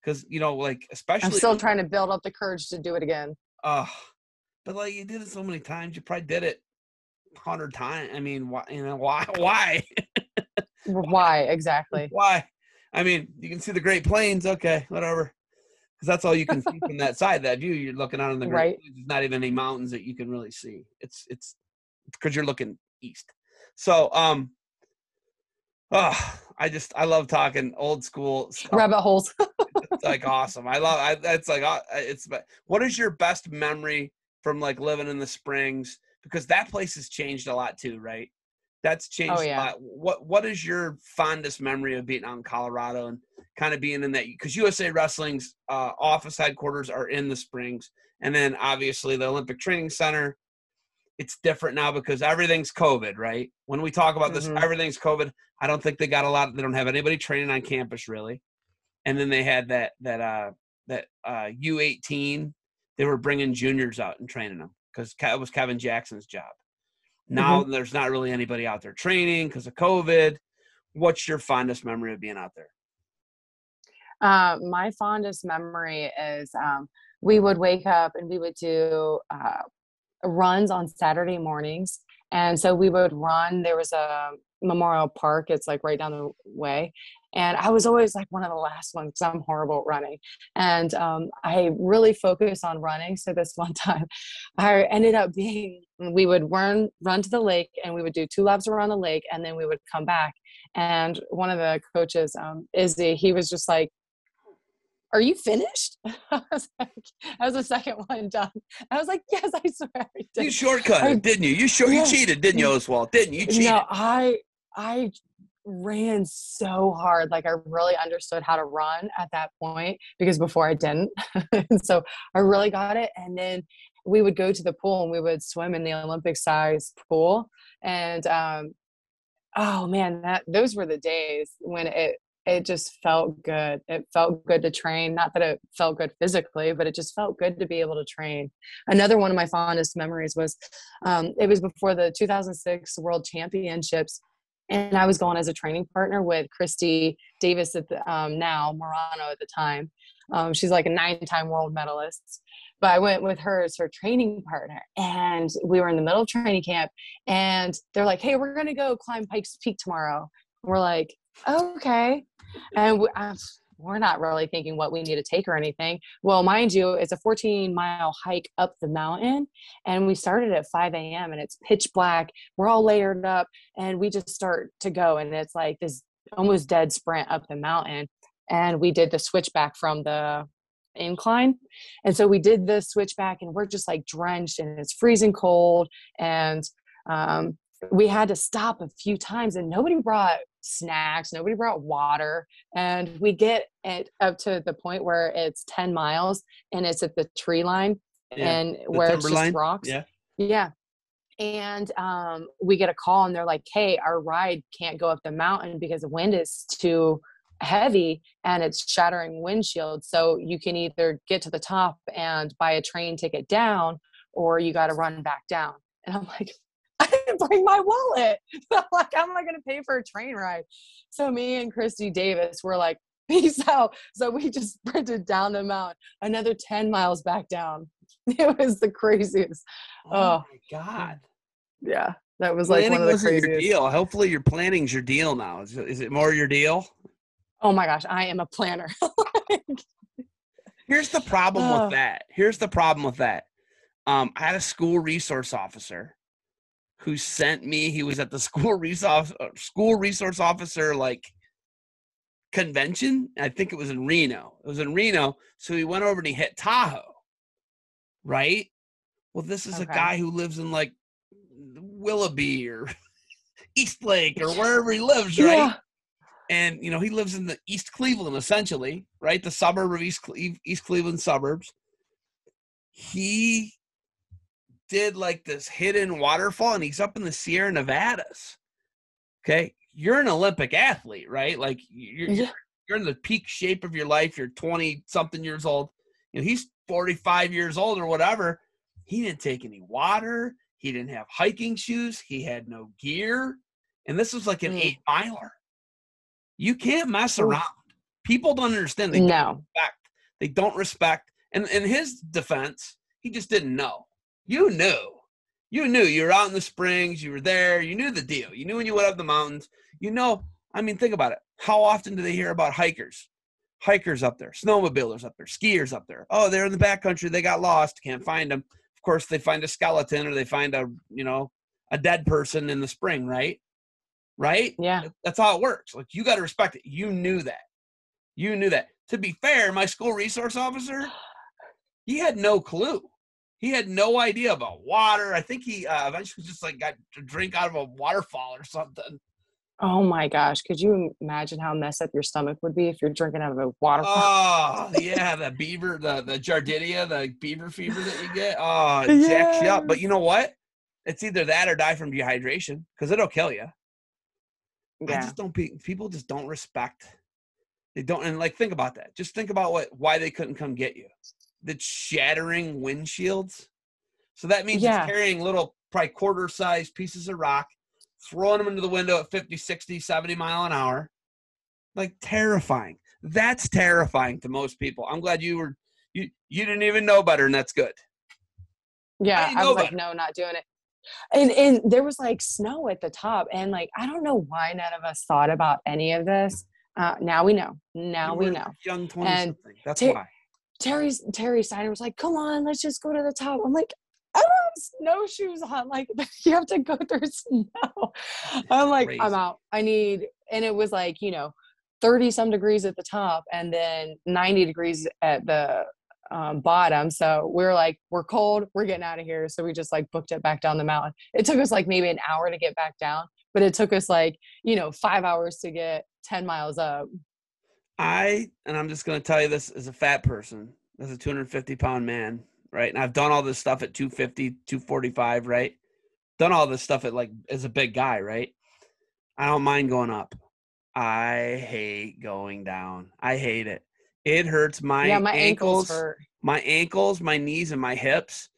because you know, like especially I'm still trying to build up the courage to do it again. Uh but like you did it so many times, you probably did it hundred times. I mean, why? You know, why? Why? Why exactly? why? I mean, you can see the Great Plains. Okay, whatever. Because that's all you can see from that side. That view, you're looking out on the Great Right. Plains. There's not even any mountains that you can really see. It's it's because you're looking east. So, um, oh, I just I love talking old school stuff. Rabbit holes. it's like awesome. I love. I it's like uh, it's. but What is your best memory from like living in the Springs? Because that place has changed a lot too, right? That's changed Oh, yeah. a lot. What What is your fondest memory of being out in Colorado and kind of being in that? Because USA Wrestling's uh, office headquarters are in the Springs, and then obviously the Olympic Training Center. It's different now because everything's COVID, right? When we talk about this, Mhm. everything's COVID. I don't think they got a lot. They don't have anybody training on campus really and then they had that that uh that uh U18 they were bringing juniors out and training them because it was Kevin Jackson's job. Now there's not really anybody out there training because of COVID. What's your fondest memory of being out there? Uh, my fondest memory is um, we would wake up and we would do uh, runs on Saturday mornings. And so we would run. There was a Memorial Park, it's like right down the way. And I was always like one of the last ones because I'm horrible at running. And um, I really focus on running. So this one time, I ended up being, we would run, run to the lake and we would do two laps around the lake and then we would come back. And one of the coaches, um, Izzy, he was just like, are you finished? I was like, that was the second one done. I was like, yes, I swear I did. You shortcut I- it, didn't you? You sure you Yes. cheated, didn't you, Oswald? Didn't you? Cheated. No, I I ran so hard. Like I really understood how to run at that point because before I didn't. so I really got it. And then we would go to the pool and we would swim in the Olympic size pool. And um oh man, that those were the days when it it just felt good. It felt good to train. Not that it felt good physically, but it just felt good to be able to train. Another one of my fondest memories was um, it was before the 2006 World Championships, and I was going as a training partner with Kristie Davis at the um, now Marano at the time. Um, she's like a nine-time world medalist, but I went with her as her training partner, and we were in the middle of training camp, and they're like, "Hey, we're gonna go climb Pikes Peak tomorrow." We're like, "Okay," and we, we're not really thinking what we need to take or anything. Well, mind you, it's a 14 mile hike up the mountain, and we started at 5 a.m. and it's pitch black. We're all layered up, and we just start to go, and it's like this almost dead sprint up the mountain. And we did the switchback from the incline, and so we did the switchback, and we're just like drenched, and it's freezing cold, and um, we had to stop a few times, and nobody brought snacks, nobody brought water, and we get it up to the point where it's 10 miles and it's at the tree line Yeah, and where it's just timberline? rocks. Yeah. Yeah. And um, we get a call and they're like, hey, our ride can't go up the mountain because the wind is too heavy and it's shattering windshield. So you can either get to the top and buy a train ticket down or you got to run back down. And I'm like, didn't bring my wallet. Like, how am I going to pay for a train ride? So me and Kristie Davis were like, peace out. So we just sprinted down the mountain, another 10 miles back down. It was the craziest. Oh Oh. my God. Yeah. That was like Planning one of the craziest. deal. Hopefully, your planning's your deal now. Is it, is it more your deal? Oh my gosh, I am a planner. Here's the problem Oh. with that. Here's the problem with that. Um, I had a school resource officer who sent me. He was at the school resource uh, school resource officer like convention. I think it was in Reno. It was in Reno. So he went over and he hit Tahoe. Right. Well, this is a guy who lives in like Willoughby or East Lake or wherever he lives. Right yeah. and you know he lives in the East Cleveland essentially, right? The suburb of East East Cleveland suburbs. He did like this hidden waterfall, and he's up in the Sierra Nevadas. Okay, you're an Olympic athlete, right? Like you're Yeah. you're in the peak shape of your life. You're 20 something years old. You know he's 45 years old or whatever. He didn't take any water. He didn't have hiking shoes. He had no gear. And this was like an Mm. eight miler. You can't mess around. People don't understand. They don't respect. They don't respect. And in his defense, he just didn't know. You knew. You knew you were out in the springs, you were there, you knew the deal. You knew when you went up the mountains. You know, I mean, think about it. How often do they hear about hikers? Hikers up there, snowmobilers up there, skiers up there. Oh, they're in the backcountry, they got lost, can't find them. Of course, they find a skeleton or they find a, you know, a dead person in the spring, right? Right? Yeah. That's how it works. Like you got to respect it. You knew that. You knew that. To be fair, my school resource officer, he had no clue. He had no idea about water. I think he uh, eventually just like got to drink out of a waterfall or something. Oh my gosh. Could you imagine how messed up your stomach would be if you're drinking out of a waterfall? Oh yeah, the beaver, the the giardia, the beaver fever that you get. Oh, it jacks you up. But you know what? It's either that or die from dehydration because it'll kill you. I yeah. just don't. Pe- people just don't respect. They don't, and like think about that. Just think about what why they couldn't come get you. The shattering windshields. So that means Yeah. it's carrying little, probably quarter sized pieces of rock, throwing them into the window at 50, 60, 70 mile an hour. Like terrifying. That's terrifying to most people. I'm glad you were you you didn't even know better, and that's good. Yeah, I know was like, no, not doing it. And and there was like snow at the top, and like I don't know why none of us thought about any of this. Uh, now we know. Now we know. Young twenty something. That's why. Terry's Terry Steiner was like, "Come on, let's just go to the top." I'm like, "I don't have snowshoes on. Like, you have to go through snow." I'm like, "I'm out. I need." And it was like, you know, thirty some degrees at the top, and then ninety degrees at the um, bottom. So we're like, we're cold. We're getting out of here. So we just like booked it back down the mountain. It took us like maybe an hour to get back down, but it took us like you know five hours to get ten miles up. I, and I'm just going to tell you this as a fat person, as a 250 pound man, right? And I've done all this stuff at 250, 245, right? Done all this stuff at like as a big guy, right? I don't mind going up. I hate going down. I hate it. It hurts my, yeah, my ankles, ankles hurt. my ankles, my knees, and my hips.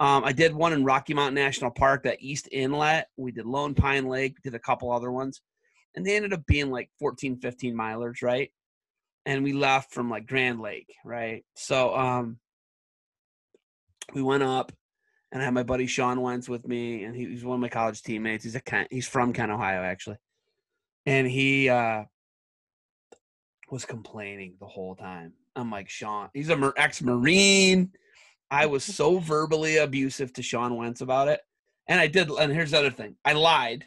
Um, I did one in Rocky Mountain National Park, that East Inlet. We did Lone Pine Lake, did a couple other ones. And they ended up being like 14, 15 milers, right? And we left from like Grand Lake, right? So um we went up and I had my buddy Sean Wentz with me, and he was one of my college teammates. He's a Kent, he's from Kent, Ohio, actually. And he uh was complaining the whole time. I'm like, Sean, he's a ex-marine. I was so verbally abusive to Sean Wentz about it. And I did, and here's the other thing. I lied.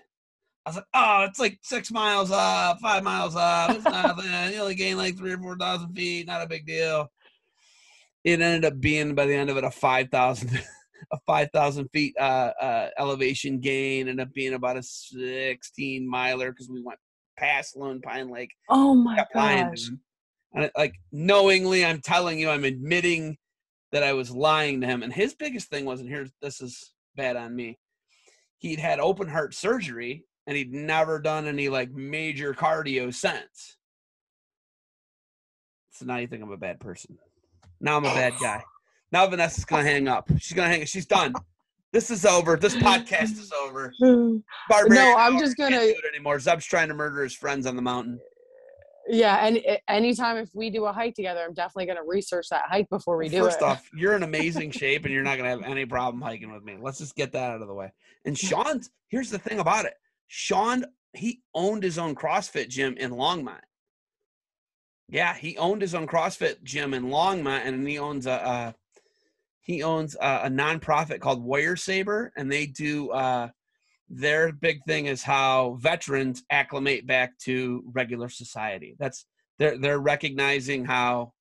I was like, oh, it's like six miles up, five miles up. It's nothing. you only gain like three or four thousand feet. Not a big deal. It ended up being by the end of it a five thousand, a five thousand feet uh, uh, elevation gain. Ended up being about a sixteen miler because we went past Lone Pine Lake Oh my gosh. And it- like knowingly, I'm telling you, I'm admitting that I was lying to him. And his biggest thing was, and here's this is bad on me. He'd had open heart surgery and he'd never done any like major cardio since. So now you think I'm a bad person. Now I'm a bad guy. Now Vanessa's gonna hang up. She's gonna hang. Up. She's done. This is over. This podcast is over. Barbarian I'm just gonna- do it anymore. Zeb's trying to murder his friends on the mountain. Yeah, and eh, anytime if we do a hike together, I'm definitely going to research that hike before we do First it. off, you're in amazing shape and you're not gonna have any problem hiking with me. Let's just get that out of the way. And Sean's here's the thing about it. Sean, he owned his own CrossFit gym in Longmont. Yeah, he owned his own CrossFit gym in Longmont, and he owns a, uh he owns a, a nonprofit called Warrior Saber, and they do uh, their big thing is how veterans acclimate back to regular society. That's they're they're recognizing how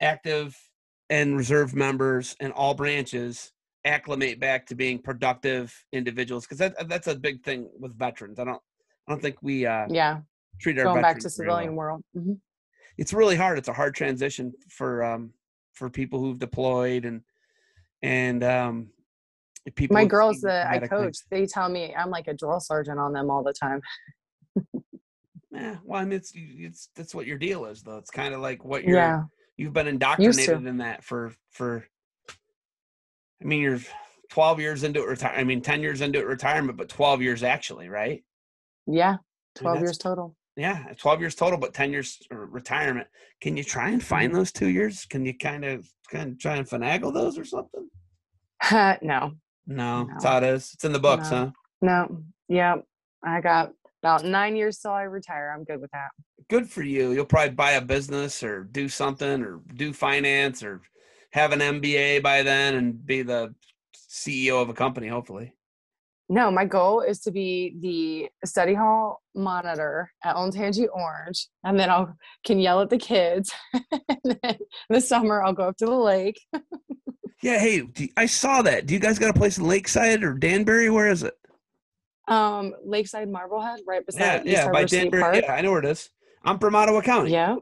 active and reserve members in all branches acclimate back to being productive individuals because that, that's a big thing with veterans. I don't I don't think we uh, yeah, treat our going back to very well civilian world. Mhm. it's really hard. It's a hard transition for um for people who've deployed and and um people. My girls that I coach, they tell me I'm like a drill sergeant on them all the time. Yeah, well, I mean, it's it's that's what your deal is, though. It's kind of like what you're Yeah, you've been indoctrinated in that for for. I mean, you're 12 years into retirement. I mean, 10 years into retirement, but 12 years actually, right? yeah, twelve that's- years total. Yeah, 12 years total, but 10 years retirement. Can you try and Mm-hmm. find those two years? Can you kind of kind of try and finagle those or something? no, No, No. that's how it is. It's in the books, No. huh? No. Yep. I got about nine years till I retire. I'm good with that. Good for you. You'll probably buy a business or do something or do finance or have an MBA by then and be the CEO of a company, hopefully. No, my goal is to be the study hall monitor at Olentangy Orange, and then I'll can yell at the kids. and then the summer, I'll go up to the lake. Yeah, hey, I saw that. Do you guys got a place in Lakeside or Danbury? Where is it? Um, Lakeside Marblehead, right Yeah, beside East yeah, by Danbury. Park. Yeah, I know where it is. I'm from Ottawa County. Yeah.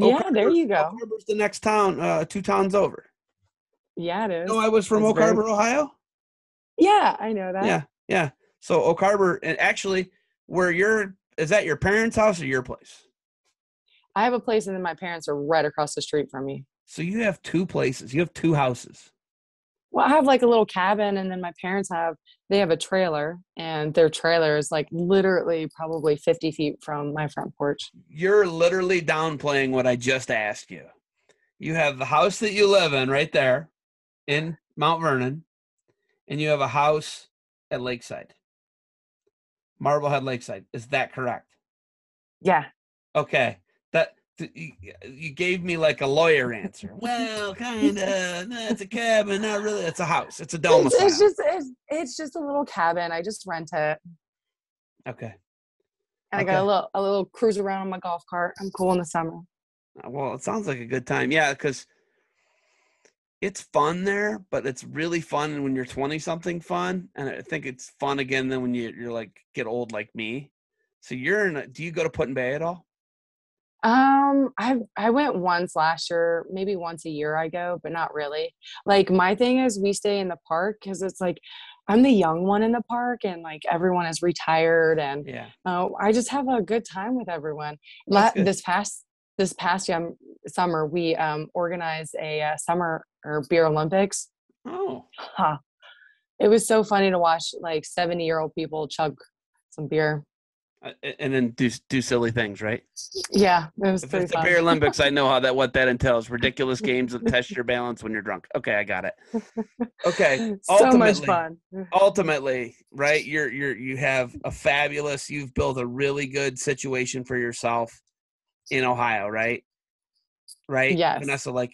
Oak Yeah, there you Oak go. Harbor's the next town, uh, two towns over. Yeah, it is. No, I was from That's Oak very- Harbor, Ohio. yeah, I know that. Yeah, yeah. So Oak Harbor, and actually, where your is that your parents' house or your place? I have a place, and then my parents are right across the street from me. So you have two places. You have two houses. Well, I have like a little cabin, and then my parents have they have a trailer, and their trailer is like literally probably 50 feet from my front porch. You're literally downplaying what I just asked you. You have the house that you live in right there in Mount Vernon, and you have a house at Lakeside, Marblehead Lakeside. Is that correct? Yeah. Okay. That th- you, gave me like a lawyer answer. well, kind of. No, it's a cabin. Not really. It's a house. It's a It's, domicile. it's just it's, it's just a little cabin. I just rent it, okay. and I got a little a little cruise around on my golf cart. I'm cool in the summer. Uh, Well, it sounds like a good time. Yeah, because it's fun there, but it's really fun when you're 20 something fun. And I think it's fun again then when you, you're like get old like me. So you're in a, do you go to Put in Bay at all? Um, I I went once last year, maybe once a year I go, but not really. Like my thing is we stay in the park because it's like I'm the young one in the park and like everyone is retired and Yeah. uh, I just have a good time with everyone. La- this past this past young summer we um organized a uh, summer or beer Olympics. Oh, Huh. It was so funny to watch like 70 year old people chug some beer. Uh, and then do, do silly things, right? Yeah, it was If pretty it's the fun. Bear Olympics, I know how that, what that entails. Ridiculous games that test your balance when you're drunk. Okay. I got it. Okay. so much ultimately- fun. ultimately right you're you're you have a fabulous you've built a really good situation for yourself in ohio right right Yes. vanessa like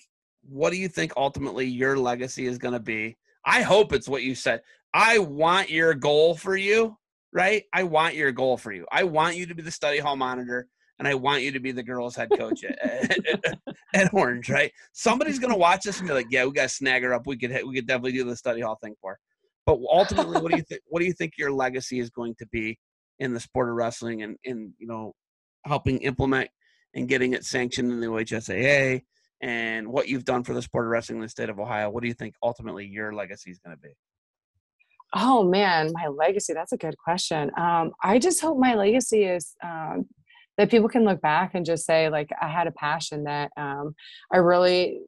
what do you think ultimately your legacy is going to be i hope it's what you said i want your goal for you right i want your goal for you i want you to be the study hall monitor and i want you to be the girls head coach at, at, at orange right somebody's going to watch this and be like yeah we got to snag her up we could we could definitely do the study hall thing for her but ultimately, what do you think? What do you think your legacy is going to be in the sport of wrestling, and in you know, helping implement and getting it sanctioned in the OHSAA, and what you've done for the sport of wrestling in the state of Ohio? What do you think ultimately your legacy is going to be? Oh man, my legacy. That's a good question. Um, I just hope my legacy is um, that people can look back and just say, like, I had a passion that um, I really,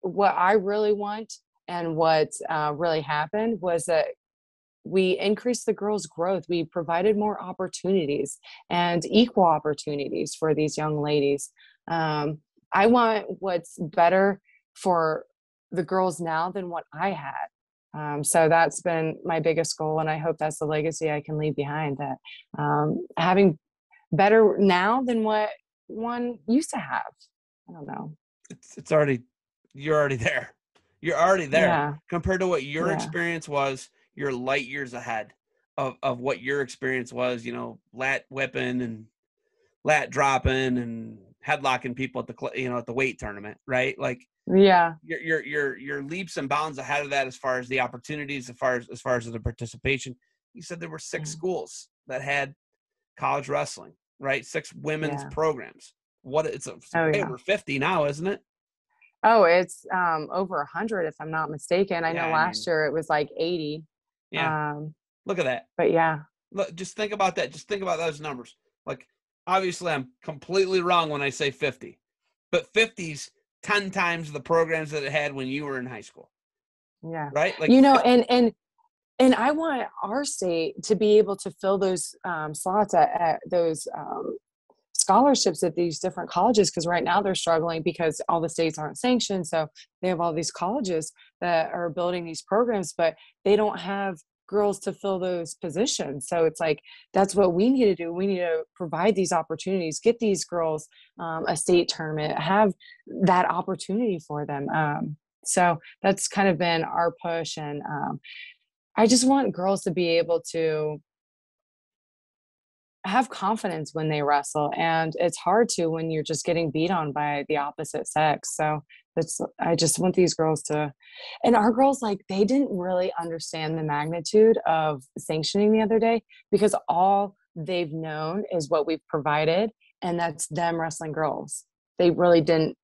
what I really want and what uh, really happened was that we increased the girls' growth. We provided more opportunities and equal opportunities for these young ladies. Um, I want what's better for the girls now than what I had. Um, so that's been my biggest goal, and I hope that's the legacy I can leave behind. That um, having better now than what one used to have. I don't know. It's it's already you're already there. You're already there Yeah, compared to what your Yeah. experience was. You're light years ahead of of what your experience was. You know, lat whipping and lat dropping and headlocking people at the you know at the weight tournament, right? Like yeah, you're you're you're you're leaps and bounds ahead of that as far as the opportunities, as far as as far as the participation. You said there were six Mm. schools that had college wrestling, right? Six women's Yeah. programs. What it's, a, Oh, way yeah. over fifty now, isn't it? Oh, it's um, over a hundred, if I'm not mistaken. I Yeah, know I last mean- year it was like 80. Yeah. Um, Look at that. but yeah, Look, just think about that. Just think about those numbers. Like, obviously, I'm completely wrong when I say 50, but 50's 10 times the programs that it had when you were in high school, yeah. right? Like, you know and and and i want our state to be able to fill those um, slots at, at those um, scholarships at these different colleges because right now they're struggling because all the states aren't sanctioned so they have all these colleges that are building these programs but they don't have girls to fill those positions. So it's like that's what we need to do. We need to provide these opportunities get these girls um, a state tournament have that opportunity for them um, so that's kind of been our push and um, i just want girls to be able to have confidence when they wrestle and it's hard to when you're just getting beat on by the opposite sex so that's i just want these girls to and our girls like they didn't really understand the magnitude of sanctioning the other day because all they've known is what we've provided and that's them wrestling girls they really didn't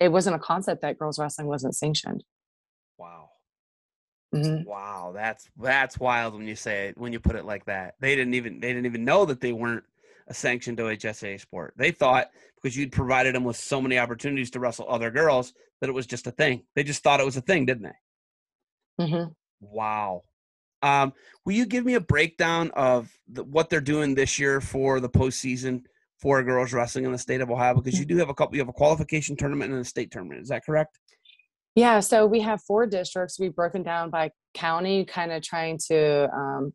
it wasn't a concept that girls wrestling wasn't sanctioned Wow. Mhm. Wow, that's that's wild when you say it when you put it like that. They didn't even they didn't even know that they weren't a sanctioned OHSAA sport. They thought because you'd provided them with so many opportunities to wrestle other girls that it was just a thing. They just thought it was a thing, didn't they? Mhm. Wow. Um, will you give me a breakdown of the, what they're doing this year for the postseason for girls wrestling in the state of Ohio? Because you do have a couple. You have a qualification tournament and a state tournament. Is that correct? Yeah, so we have four districts. We've broken down by county, kind of trying to um,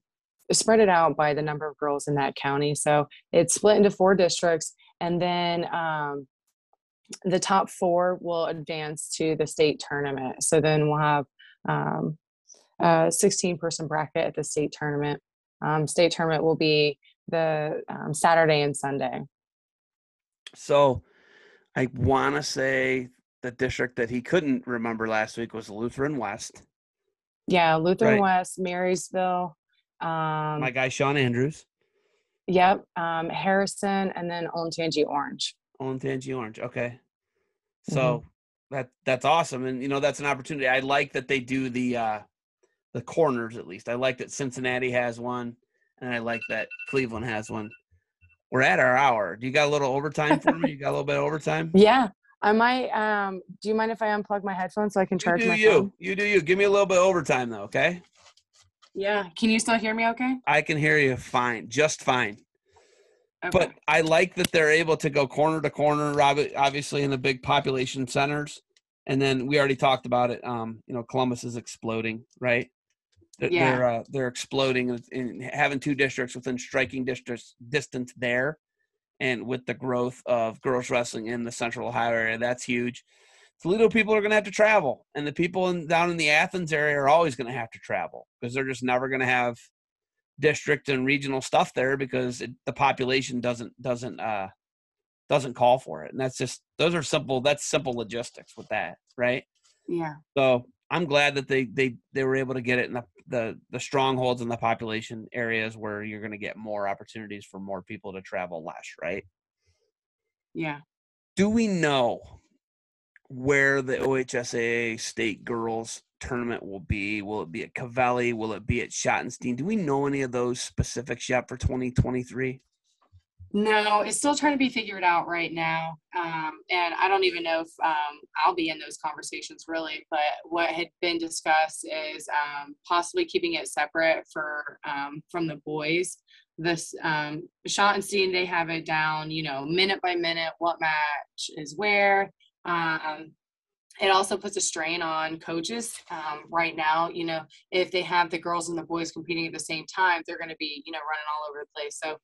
spread it out by the number of girls in that county. So it's split into four districts, and then um, the top four will advance to the state tournament. So then we'll have um, a 16 person bracket at the state tournament. Um, state tournament will be the um, Saturday and Sunday. So I want to say the district that he couldn't remember last week was Lutheran West. Yeah, Lutheran Right. West, Marysville. Um, My guy Sean Andrews, Yep, um, Harrison, and then Olentangy Orange. Olentangy Orange. Okay, Mm-hmm. so that that's awesome, and you know that's an opportunity. I like that they do the uh the corners at least. I like that Cincinnati has one, and I like that Cleveland has one. We're at our hour. Do you got a little overtime for me? You got a little bit of overtime? Yeah, I might. Um, do you mind if I unplug my headphones so I can You charge do my you. phone? You do you. Give me a little bit of overtime though, okay? Yeah. Can you still hear me? Okay. I can hear you fine, just fine. Okay. but I like that they're able to go corner to corner, obvi- obviously in the big population centers. And then we already talked about it. Um, you know, Columbus is exploding, right? They're Yeah. they're, uh, they're exploding and- and having two districts within striking distance distance there, and with the growth of girls wrestling in the Central Ohio area, that's huge. Toledo people are going to have to travel, and the people in, down in the Athens area are always going to have to travel because they're just never going to have district and regional stuff there because it, the population doesn't doesn't uh doesn't call for it and that's just those are simple that's simple logistics with that right yeah. so i'm glad that they they they were able to get it in the the, the strongholds in the population areas where you're going to get more opportunities for more people to travel less right Yeah. do we know where the OHSAA state girls tournament will be? Will it be at Covelli? Will it be at Schottenstein? Do we know any of those specifics yet for 2023? No, it's still trying to be figured out right now. Um, and I don't even know if um, I'll be in those conversations really. But what had been discussed is um, possibly keeping it separate for um, from the boys. This um, Schottenstein, they have it down, you know, minute by minute, what match is where. Um, it also puts a strain on coaches um, right now. You know, if they have the girls and the boys competing at the same time, they're going to be, you know, running all over the place. So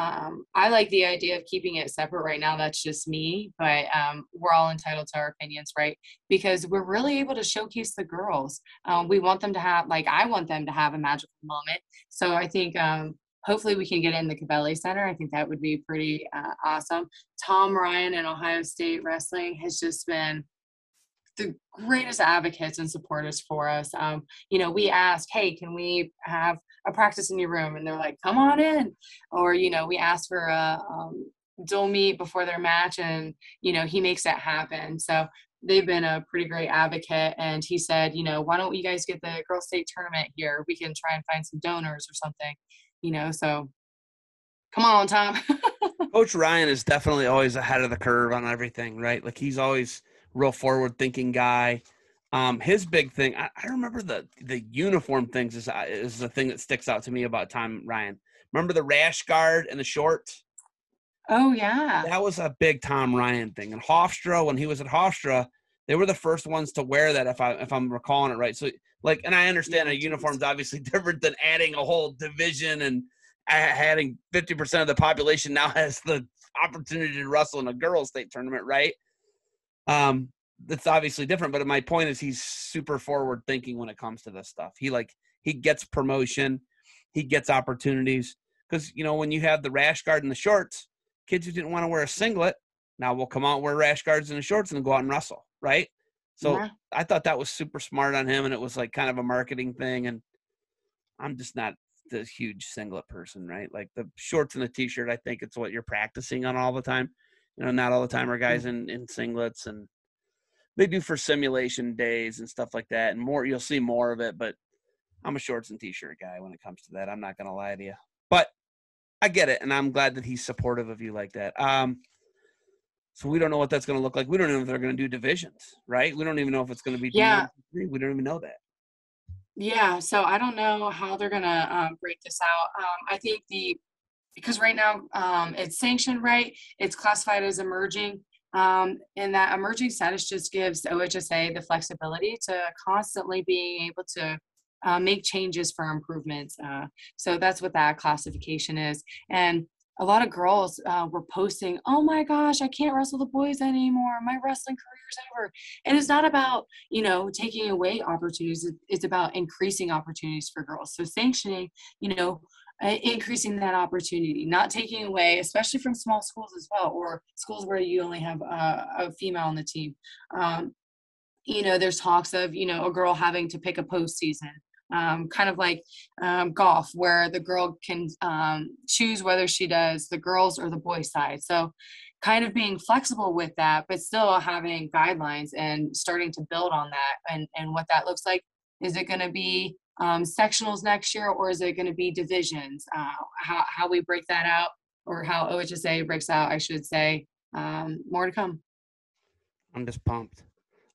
um, I like the idea of keeping it separate right now. That's just me, but um, we're all entitled to our opinions, right? Because we're really able to showcase the girls. Um, we want them to have, like, I want them to have a magical moment. So I think um, hopefully we can get in the Covelli Center. I think that would be pretty uh, awesome. Tom Ryan and Ohio State Wrestling has just been the greatest advocates and supporters for us. Um, you know, we ask, hey, can we have a practice in your room? And they're like, come on in. Or, you know, we ask for a um, dual meet before their match and, you know, he makes that happen. So they've been a pretty great advocate. And he said, you know, why don't you guys get the girls state tournament here? We can try and find some donors or something, you know, so come on, Tom. Coach Ryan is definitely always ahead of the curve on everything, right? Like he's always real forward thinking guy. Um, his big thing, I, I remember the the uniform things is is the thing that sticks out to me about Tom Ryan. Remember the rash guard and the shorts? Oh yeah. That was a big Tom Ryan thing. And Hofstra, when he was at Hofstra, they were the first ones to wear that. If I if I'm recalling it right, so like, and I understand a uniform's obviously different than adding a whole division and adding 50% of the population now has the opportunity to wrestle in a girls' state tournament, right? Um, that's obviously different. But my point is, he's super forward thinking when it comes to this stuff. He like he gets promotion, he gets opportunities because you know when you have the rash guard and the shorts, kids who didn't want to wear a singlet now will come out and wear rash guards and the shorts and go out and wrestle, right? So Yeah. I thought that was super smart on him, and it was like kind of a marketing thing. And I'm just not the huge singlet person, right? Like the shorts and the t-shirt, I think it's what you're practicing on all the time. You know, not all the time are guys in in singlets, and they do for simulation days and stuff like that. And more, you'll see more of it. But I'm a shorts and t-shirt guy when it comes to that. I'm not gonna lie to you, but I get it, and I'm glad that he's supportive of you like that. Um, so we don't know what that's going to look like. We don't know if they're going to do divisions, right? We don't even know if it's going to be. Yeah. D1, We don't even know that. Yeah, so I don't know how they're gonna um, break this out. Um, I think the because right now um, it's sanctioned, right? It's classified as emerging, um, and that emerging status just gives OHSAA the flexibility to constantly being able to uh, make changes for improvements. Uh, so that's what that classification is, and a lot of girls uh, were posting, "Oh my gosh, I can't wrestle the boys anymore. My wrestling career's over." And it's not about you know taking away opportunities. It's about increasing opportunities for girls. So sanctioning, you know, increasing that opportunity, not taking away, especially from small schools as well, or schools where you only have uh, a female on the team. Um, you know, there's talks of you know a girl having to pick a postseason um, kind of like um, golf, where the girl can um, choose whether she does the girls or the boys side. So, kind of being flexible with that, but still having guidelines and starting to build on that and, and what that looks like. Is it going to be um, sectionals next year, or is it going to be divisions? Uh, how, how we break that out, or how OHSAA breaks out, I should say. Um, more to come. I'm just pumped.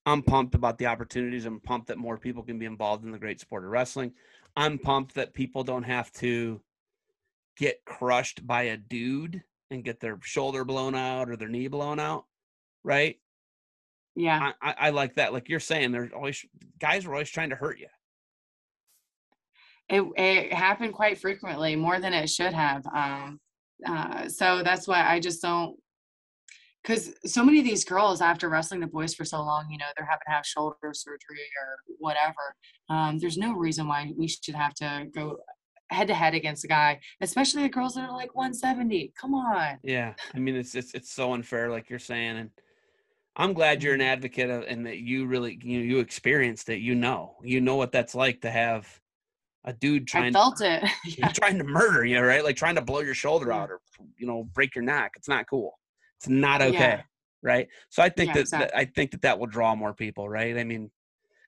I'm pumped about the opportunities. I'm pumped that more people can be involved in the great sport of wrestling. I'm pumped that people don't have to get crushed by a dude and get their shoulder blown out or their knee blown out. Right. Yeah. I, I, I like that. Like you're saying, there's always guys are always trying to hurt you. It, it happened quite frequently more than it should have um, uh, so that's why i just don't because so many of these girls after wrestling the boys for so long you know they're having to have shoulder surgery or whatever um, there's no reason why we should have to go head to head against a guy especially the girls that are like 170 come on Yeah, I mean it's it's it's so unfair, like you're saying, and I'm glad you're an Mm-hmm. advocate of, and that you really you you experienced it. You know, you know what that's like to have a dude trying i felt it yeah. trying to murder you, right? Like trying to blow your shoulder out or you know break your neck. It's not cool. It's not okay, Yeah. right? So I think Yeah, that, exactly. that I think that that will draw more people, right? I mean,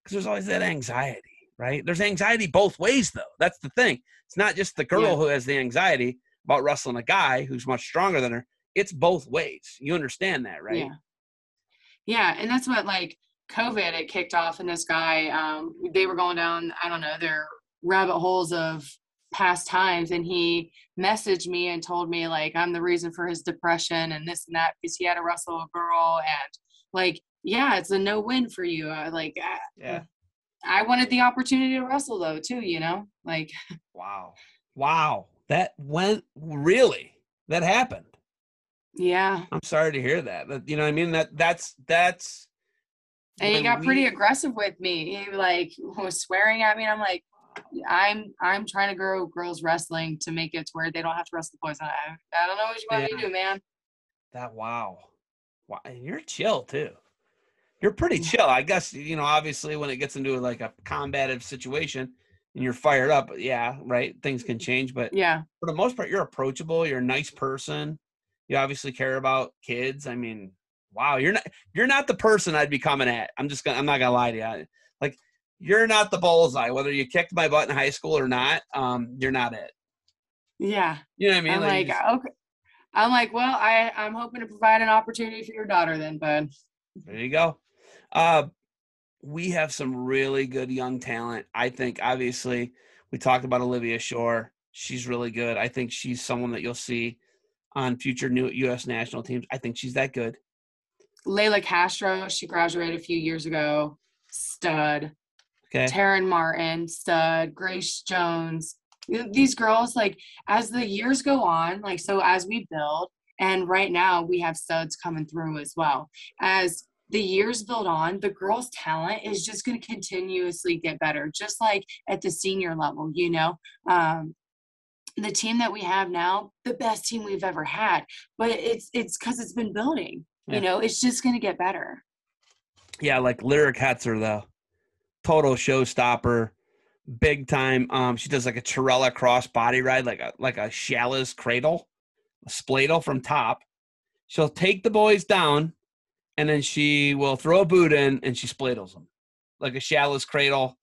because there's always that anxiety, right? There's anxiety both ways, though. That's the thing. It's not just the girl who has the anxiety about wrestling a guy who's much stronger than her. It's both ways. You understand that, right? Yeah. Yeah, and that's what like COVID it kicked off and this guy um they were going down, I don't know, their rabbit holes of past times and he messaged me and told me like I'm the reason for his depression and this and that because he had to wrestle a girl and like yeah, it's a no win for you. Uh, like I, Yeah. I wanted the opportunity to wrestle though too, you know? Like Wow. Wow. That went really. That happened. yeah. I'm sorry to hear that. That you know I mean? That that's that's And he got pretty aggressive with me. He like was swearing at me. And I'm like, I'm I'm trying to grow girls wrestling to make it to where they don't have to wrestle the boys. I, I don't know what you want me to do, man. That wow. Wow. And you're chill too. You're pretty mm. chill. I guess, you know, obviously when it gets into like a combative situation and you're fired up, yeah, right. Things can mm. change. But Yeah. for the most part, you're approachable. You're a nice person. You obviously care about kids. I mean, wow, you're not you're not the person I'd be coming at. I'm just gonna I'm not gonna lie to you. I- Like you're not the bullseye, whether you kicked my butt in high school or not. Um, you're not it. Yeah. You know what I mean? I'm like, just- okay. I'm like, well, I, I'm hoping to provide an opportunity for your daughter then, bud. There you go. Uh, we have some really good young talent. I think, obviously, we talked about Olivia Shore. She's really good. I think she's someone that you'll see on future new U.S. national teams. I think she's that good. Layla Castro, she graduated a few years ago. Stud. Okay. Taryn Martin, stud. Grace Jones. These girls, like, as the years go on, like, so as we build, and right now we have studs coming through as well. As the years build on, the girls' talent is just going to continuously get better, just like at the senior level, you know. Um, the team that we have now, the best team we've ever had, but it's it's because it's been building. Yeah. You know, it's just going to get better. Yeah, like Lyric Hetzer though, total showstopper, big time. Um, she does like a Torella cross body ride, like a like a Shala's cradle, a spladle from top. She'll take the boys down, and then she will throw a boot in, and she spladles them, like a Shala's cradle,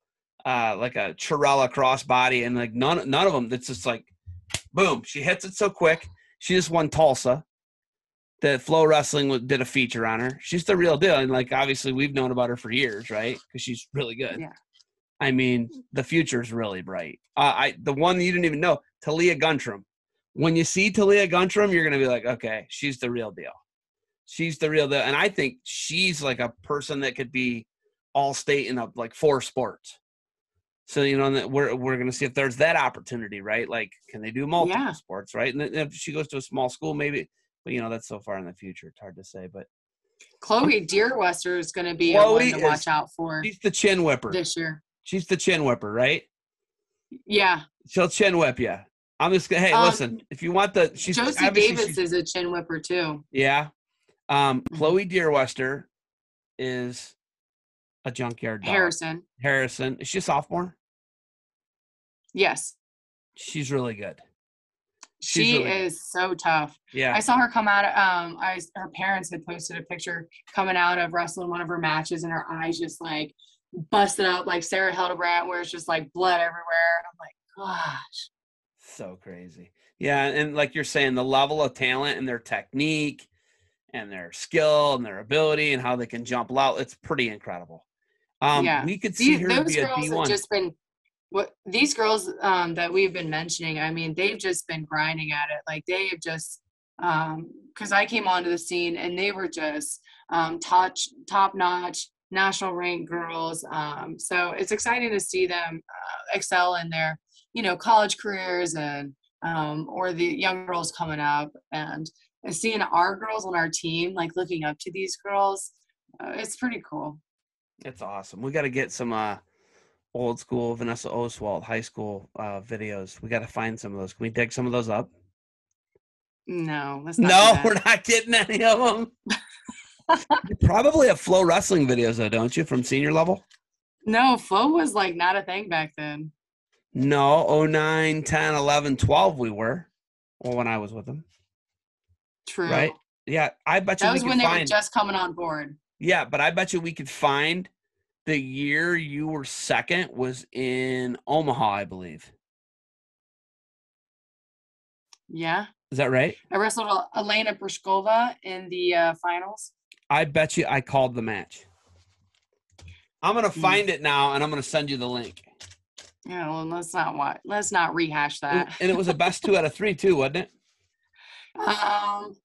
uh, like a Torella cross body, and like none none of them. That's just like, boom. She hits it so quick. She just won Tulsa that Flow Wrestling did a feature on her. She's the real deal, and like obviously we've known about her for years, right? Because she's really good. Yeah. I mean, the future is really bright. Uh, I the one you didn't even know, Talia Guntram. When you see Talia Guntram, you're gonna be like, okay, she's the real deal. She's the real deal, and I think she's like a person that could be all state in a, like four sports. So you know that we're we're gonna see if there's that opportunity, right? Like, can they do multiple Yeah. sports, right? And if she goes to a small school, maybe but you know that's so far in the future it's hard to say but Chloe Deerwester is going to be Chloe one to watch is- out for she's the chin whipper. this year. she's the chin whipper right? Yeah, she'll chin whip you i'm just gonna hey Um, listen if you want the she's Josie Davis she's- is a chin whipper too. yeah. Um Mhm. chloe deerwester is a junkyard dog. Harrison, harrison is she a sophomore? Yes, she's really good She's she really is so tough. yeah I saw her come out. Um, I her parents had posted a picture coming out of wrestling one of her matches, and her eyes just like busted up like Sarah Hildebrandt, where it's just like blood everywhere. I'm like, gosh, so crazy yeah and like you're saying the level of talent and their technique and their skill and their ability and how they can jump out it's pretty incredible um Yeah. we could see these, her those be girls have d1 just been what these girls um, that we've been mentioning. I mean, they've just been grinding at it. Like they have just um because I came onto the scene and they were just um, top top notch national ranked girls. Um, so it's exciting to see them uh, excel in their you know college careers and um, or the young girls coming up and, and seeing our girls on our team like looking up to these girls. Uh, it's pretty cool. it's awesome we got to get some uh old school vanessa oswald high school uh videos we got to find some of those can we dig some of those up No, let's not. do no we're not getting any of them you probably have flow wrestling videos though don't you from senior level No, flow was like not a thing back then. no 09 10 11 12 we were well when i was with them True. right yeah i bet you That was when they were just coming on board. Yeah, but I bet you we could find the year you were second was in Omaha, I believe. Yeah. Is that right? I wrestled Elena Pirozhkova in the uh, finals. I bet you I called the match. I'm gonna Hmm. find it now and I'm gonna send you the link. Yeah, well, let's not what. Let's not rehash that. and it was a best two out of three too, wasn't it? Um,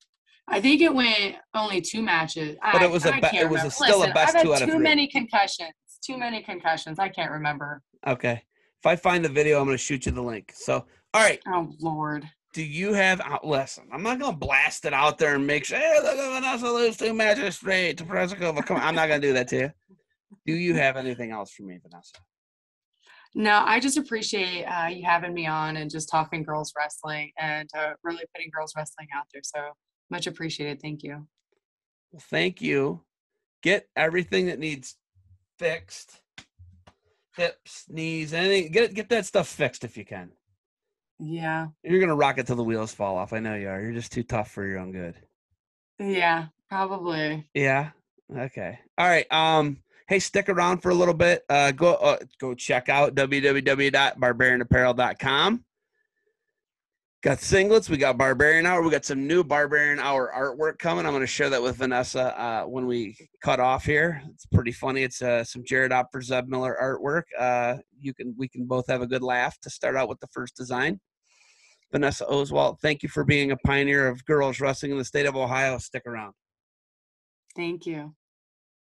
I think it went only two matches. But I, it was a be- it was a still a Listen, best I've had two out of too three. many concussions. Too many concussions. I can't remember. Okay. If I find the video, I'm gonna shoot you the link. So all right. Oh Lord. Do you have uh, listen? I'm not gonna blast it out there and make sure hey, look at Vanessa lose two matches straight to Pirozhkova. Come on, I'm not gonna do that to you. Do you have anything else for me, Vanessa? No, I just appreciate uh, you having me on and just talking girls wrestling and uh, really putting girls wrestling out there. So much appreciated. Thank you. Well, thank you. Get everything that needs fixed. Hips, knees, anything. Get get that stuff fixed if you can. Yeah. You're gonna rock it till the wheels fall off. I know you are. You're just too tough for your own good. Yeah, probably. Yeah. Okay. All right. Um. Hey, stick around for a little bit. Uh, go uh, go check out www.barbarianapparel.com. Got singlets. We got Barbarian Hour. We got some new Barbarian Hour artwork coming. I'm going to share that with Vanessa uh, when we cut off here. It's pretty funny. It's uh, some Jared Opper Zeb Miller artwork. Uh, you can we can both have a good laugh to start out with the first design. Vanessa Oswalt, thank you for being a pioneer of girls wrestling in the state of Ohio. Stick around. Thank you.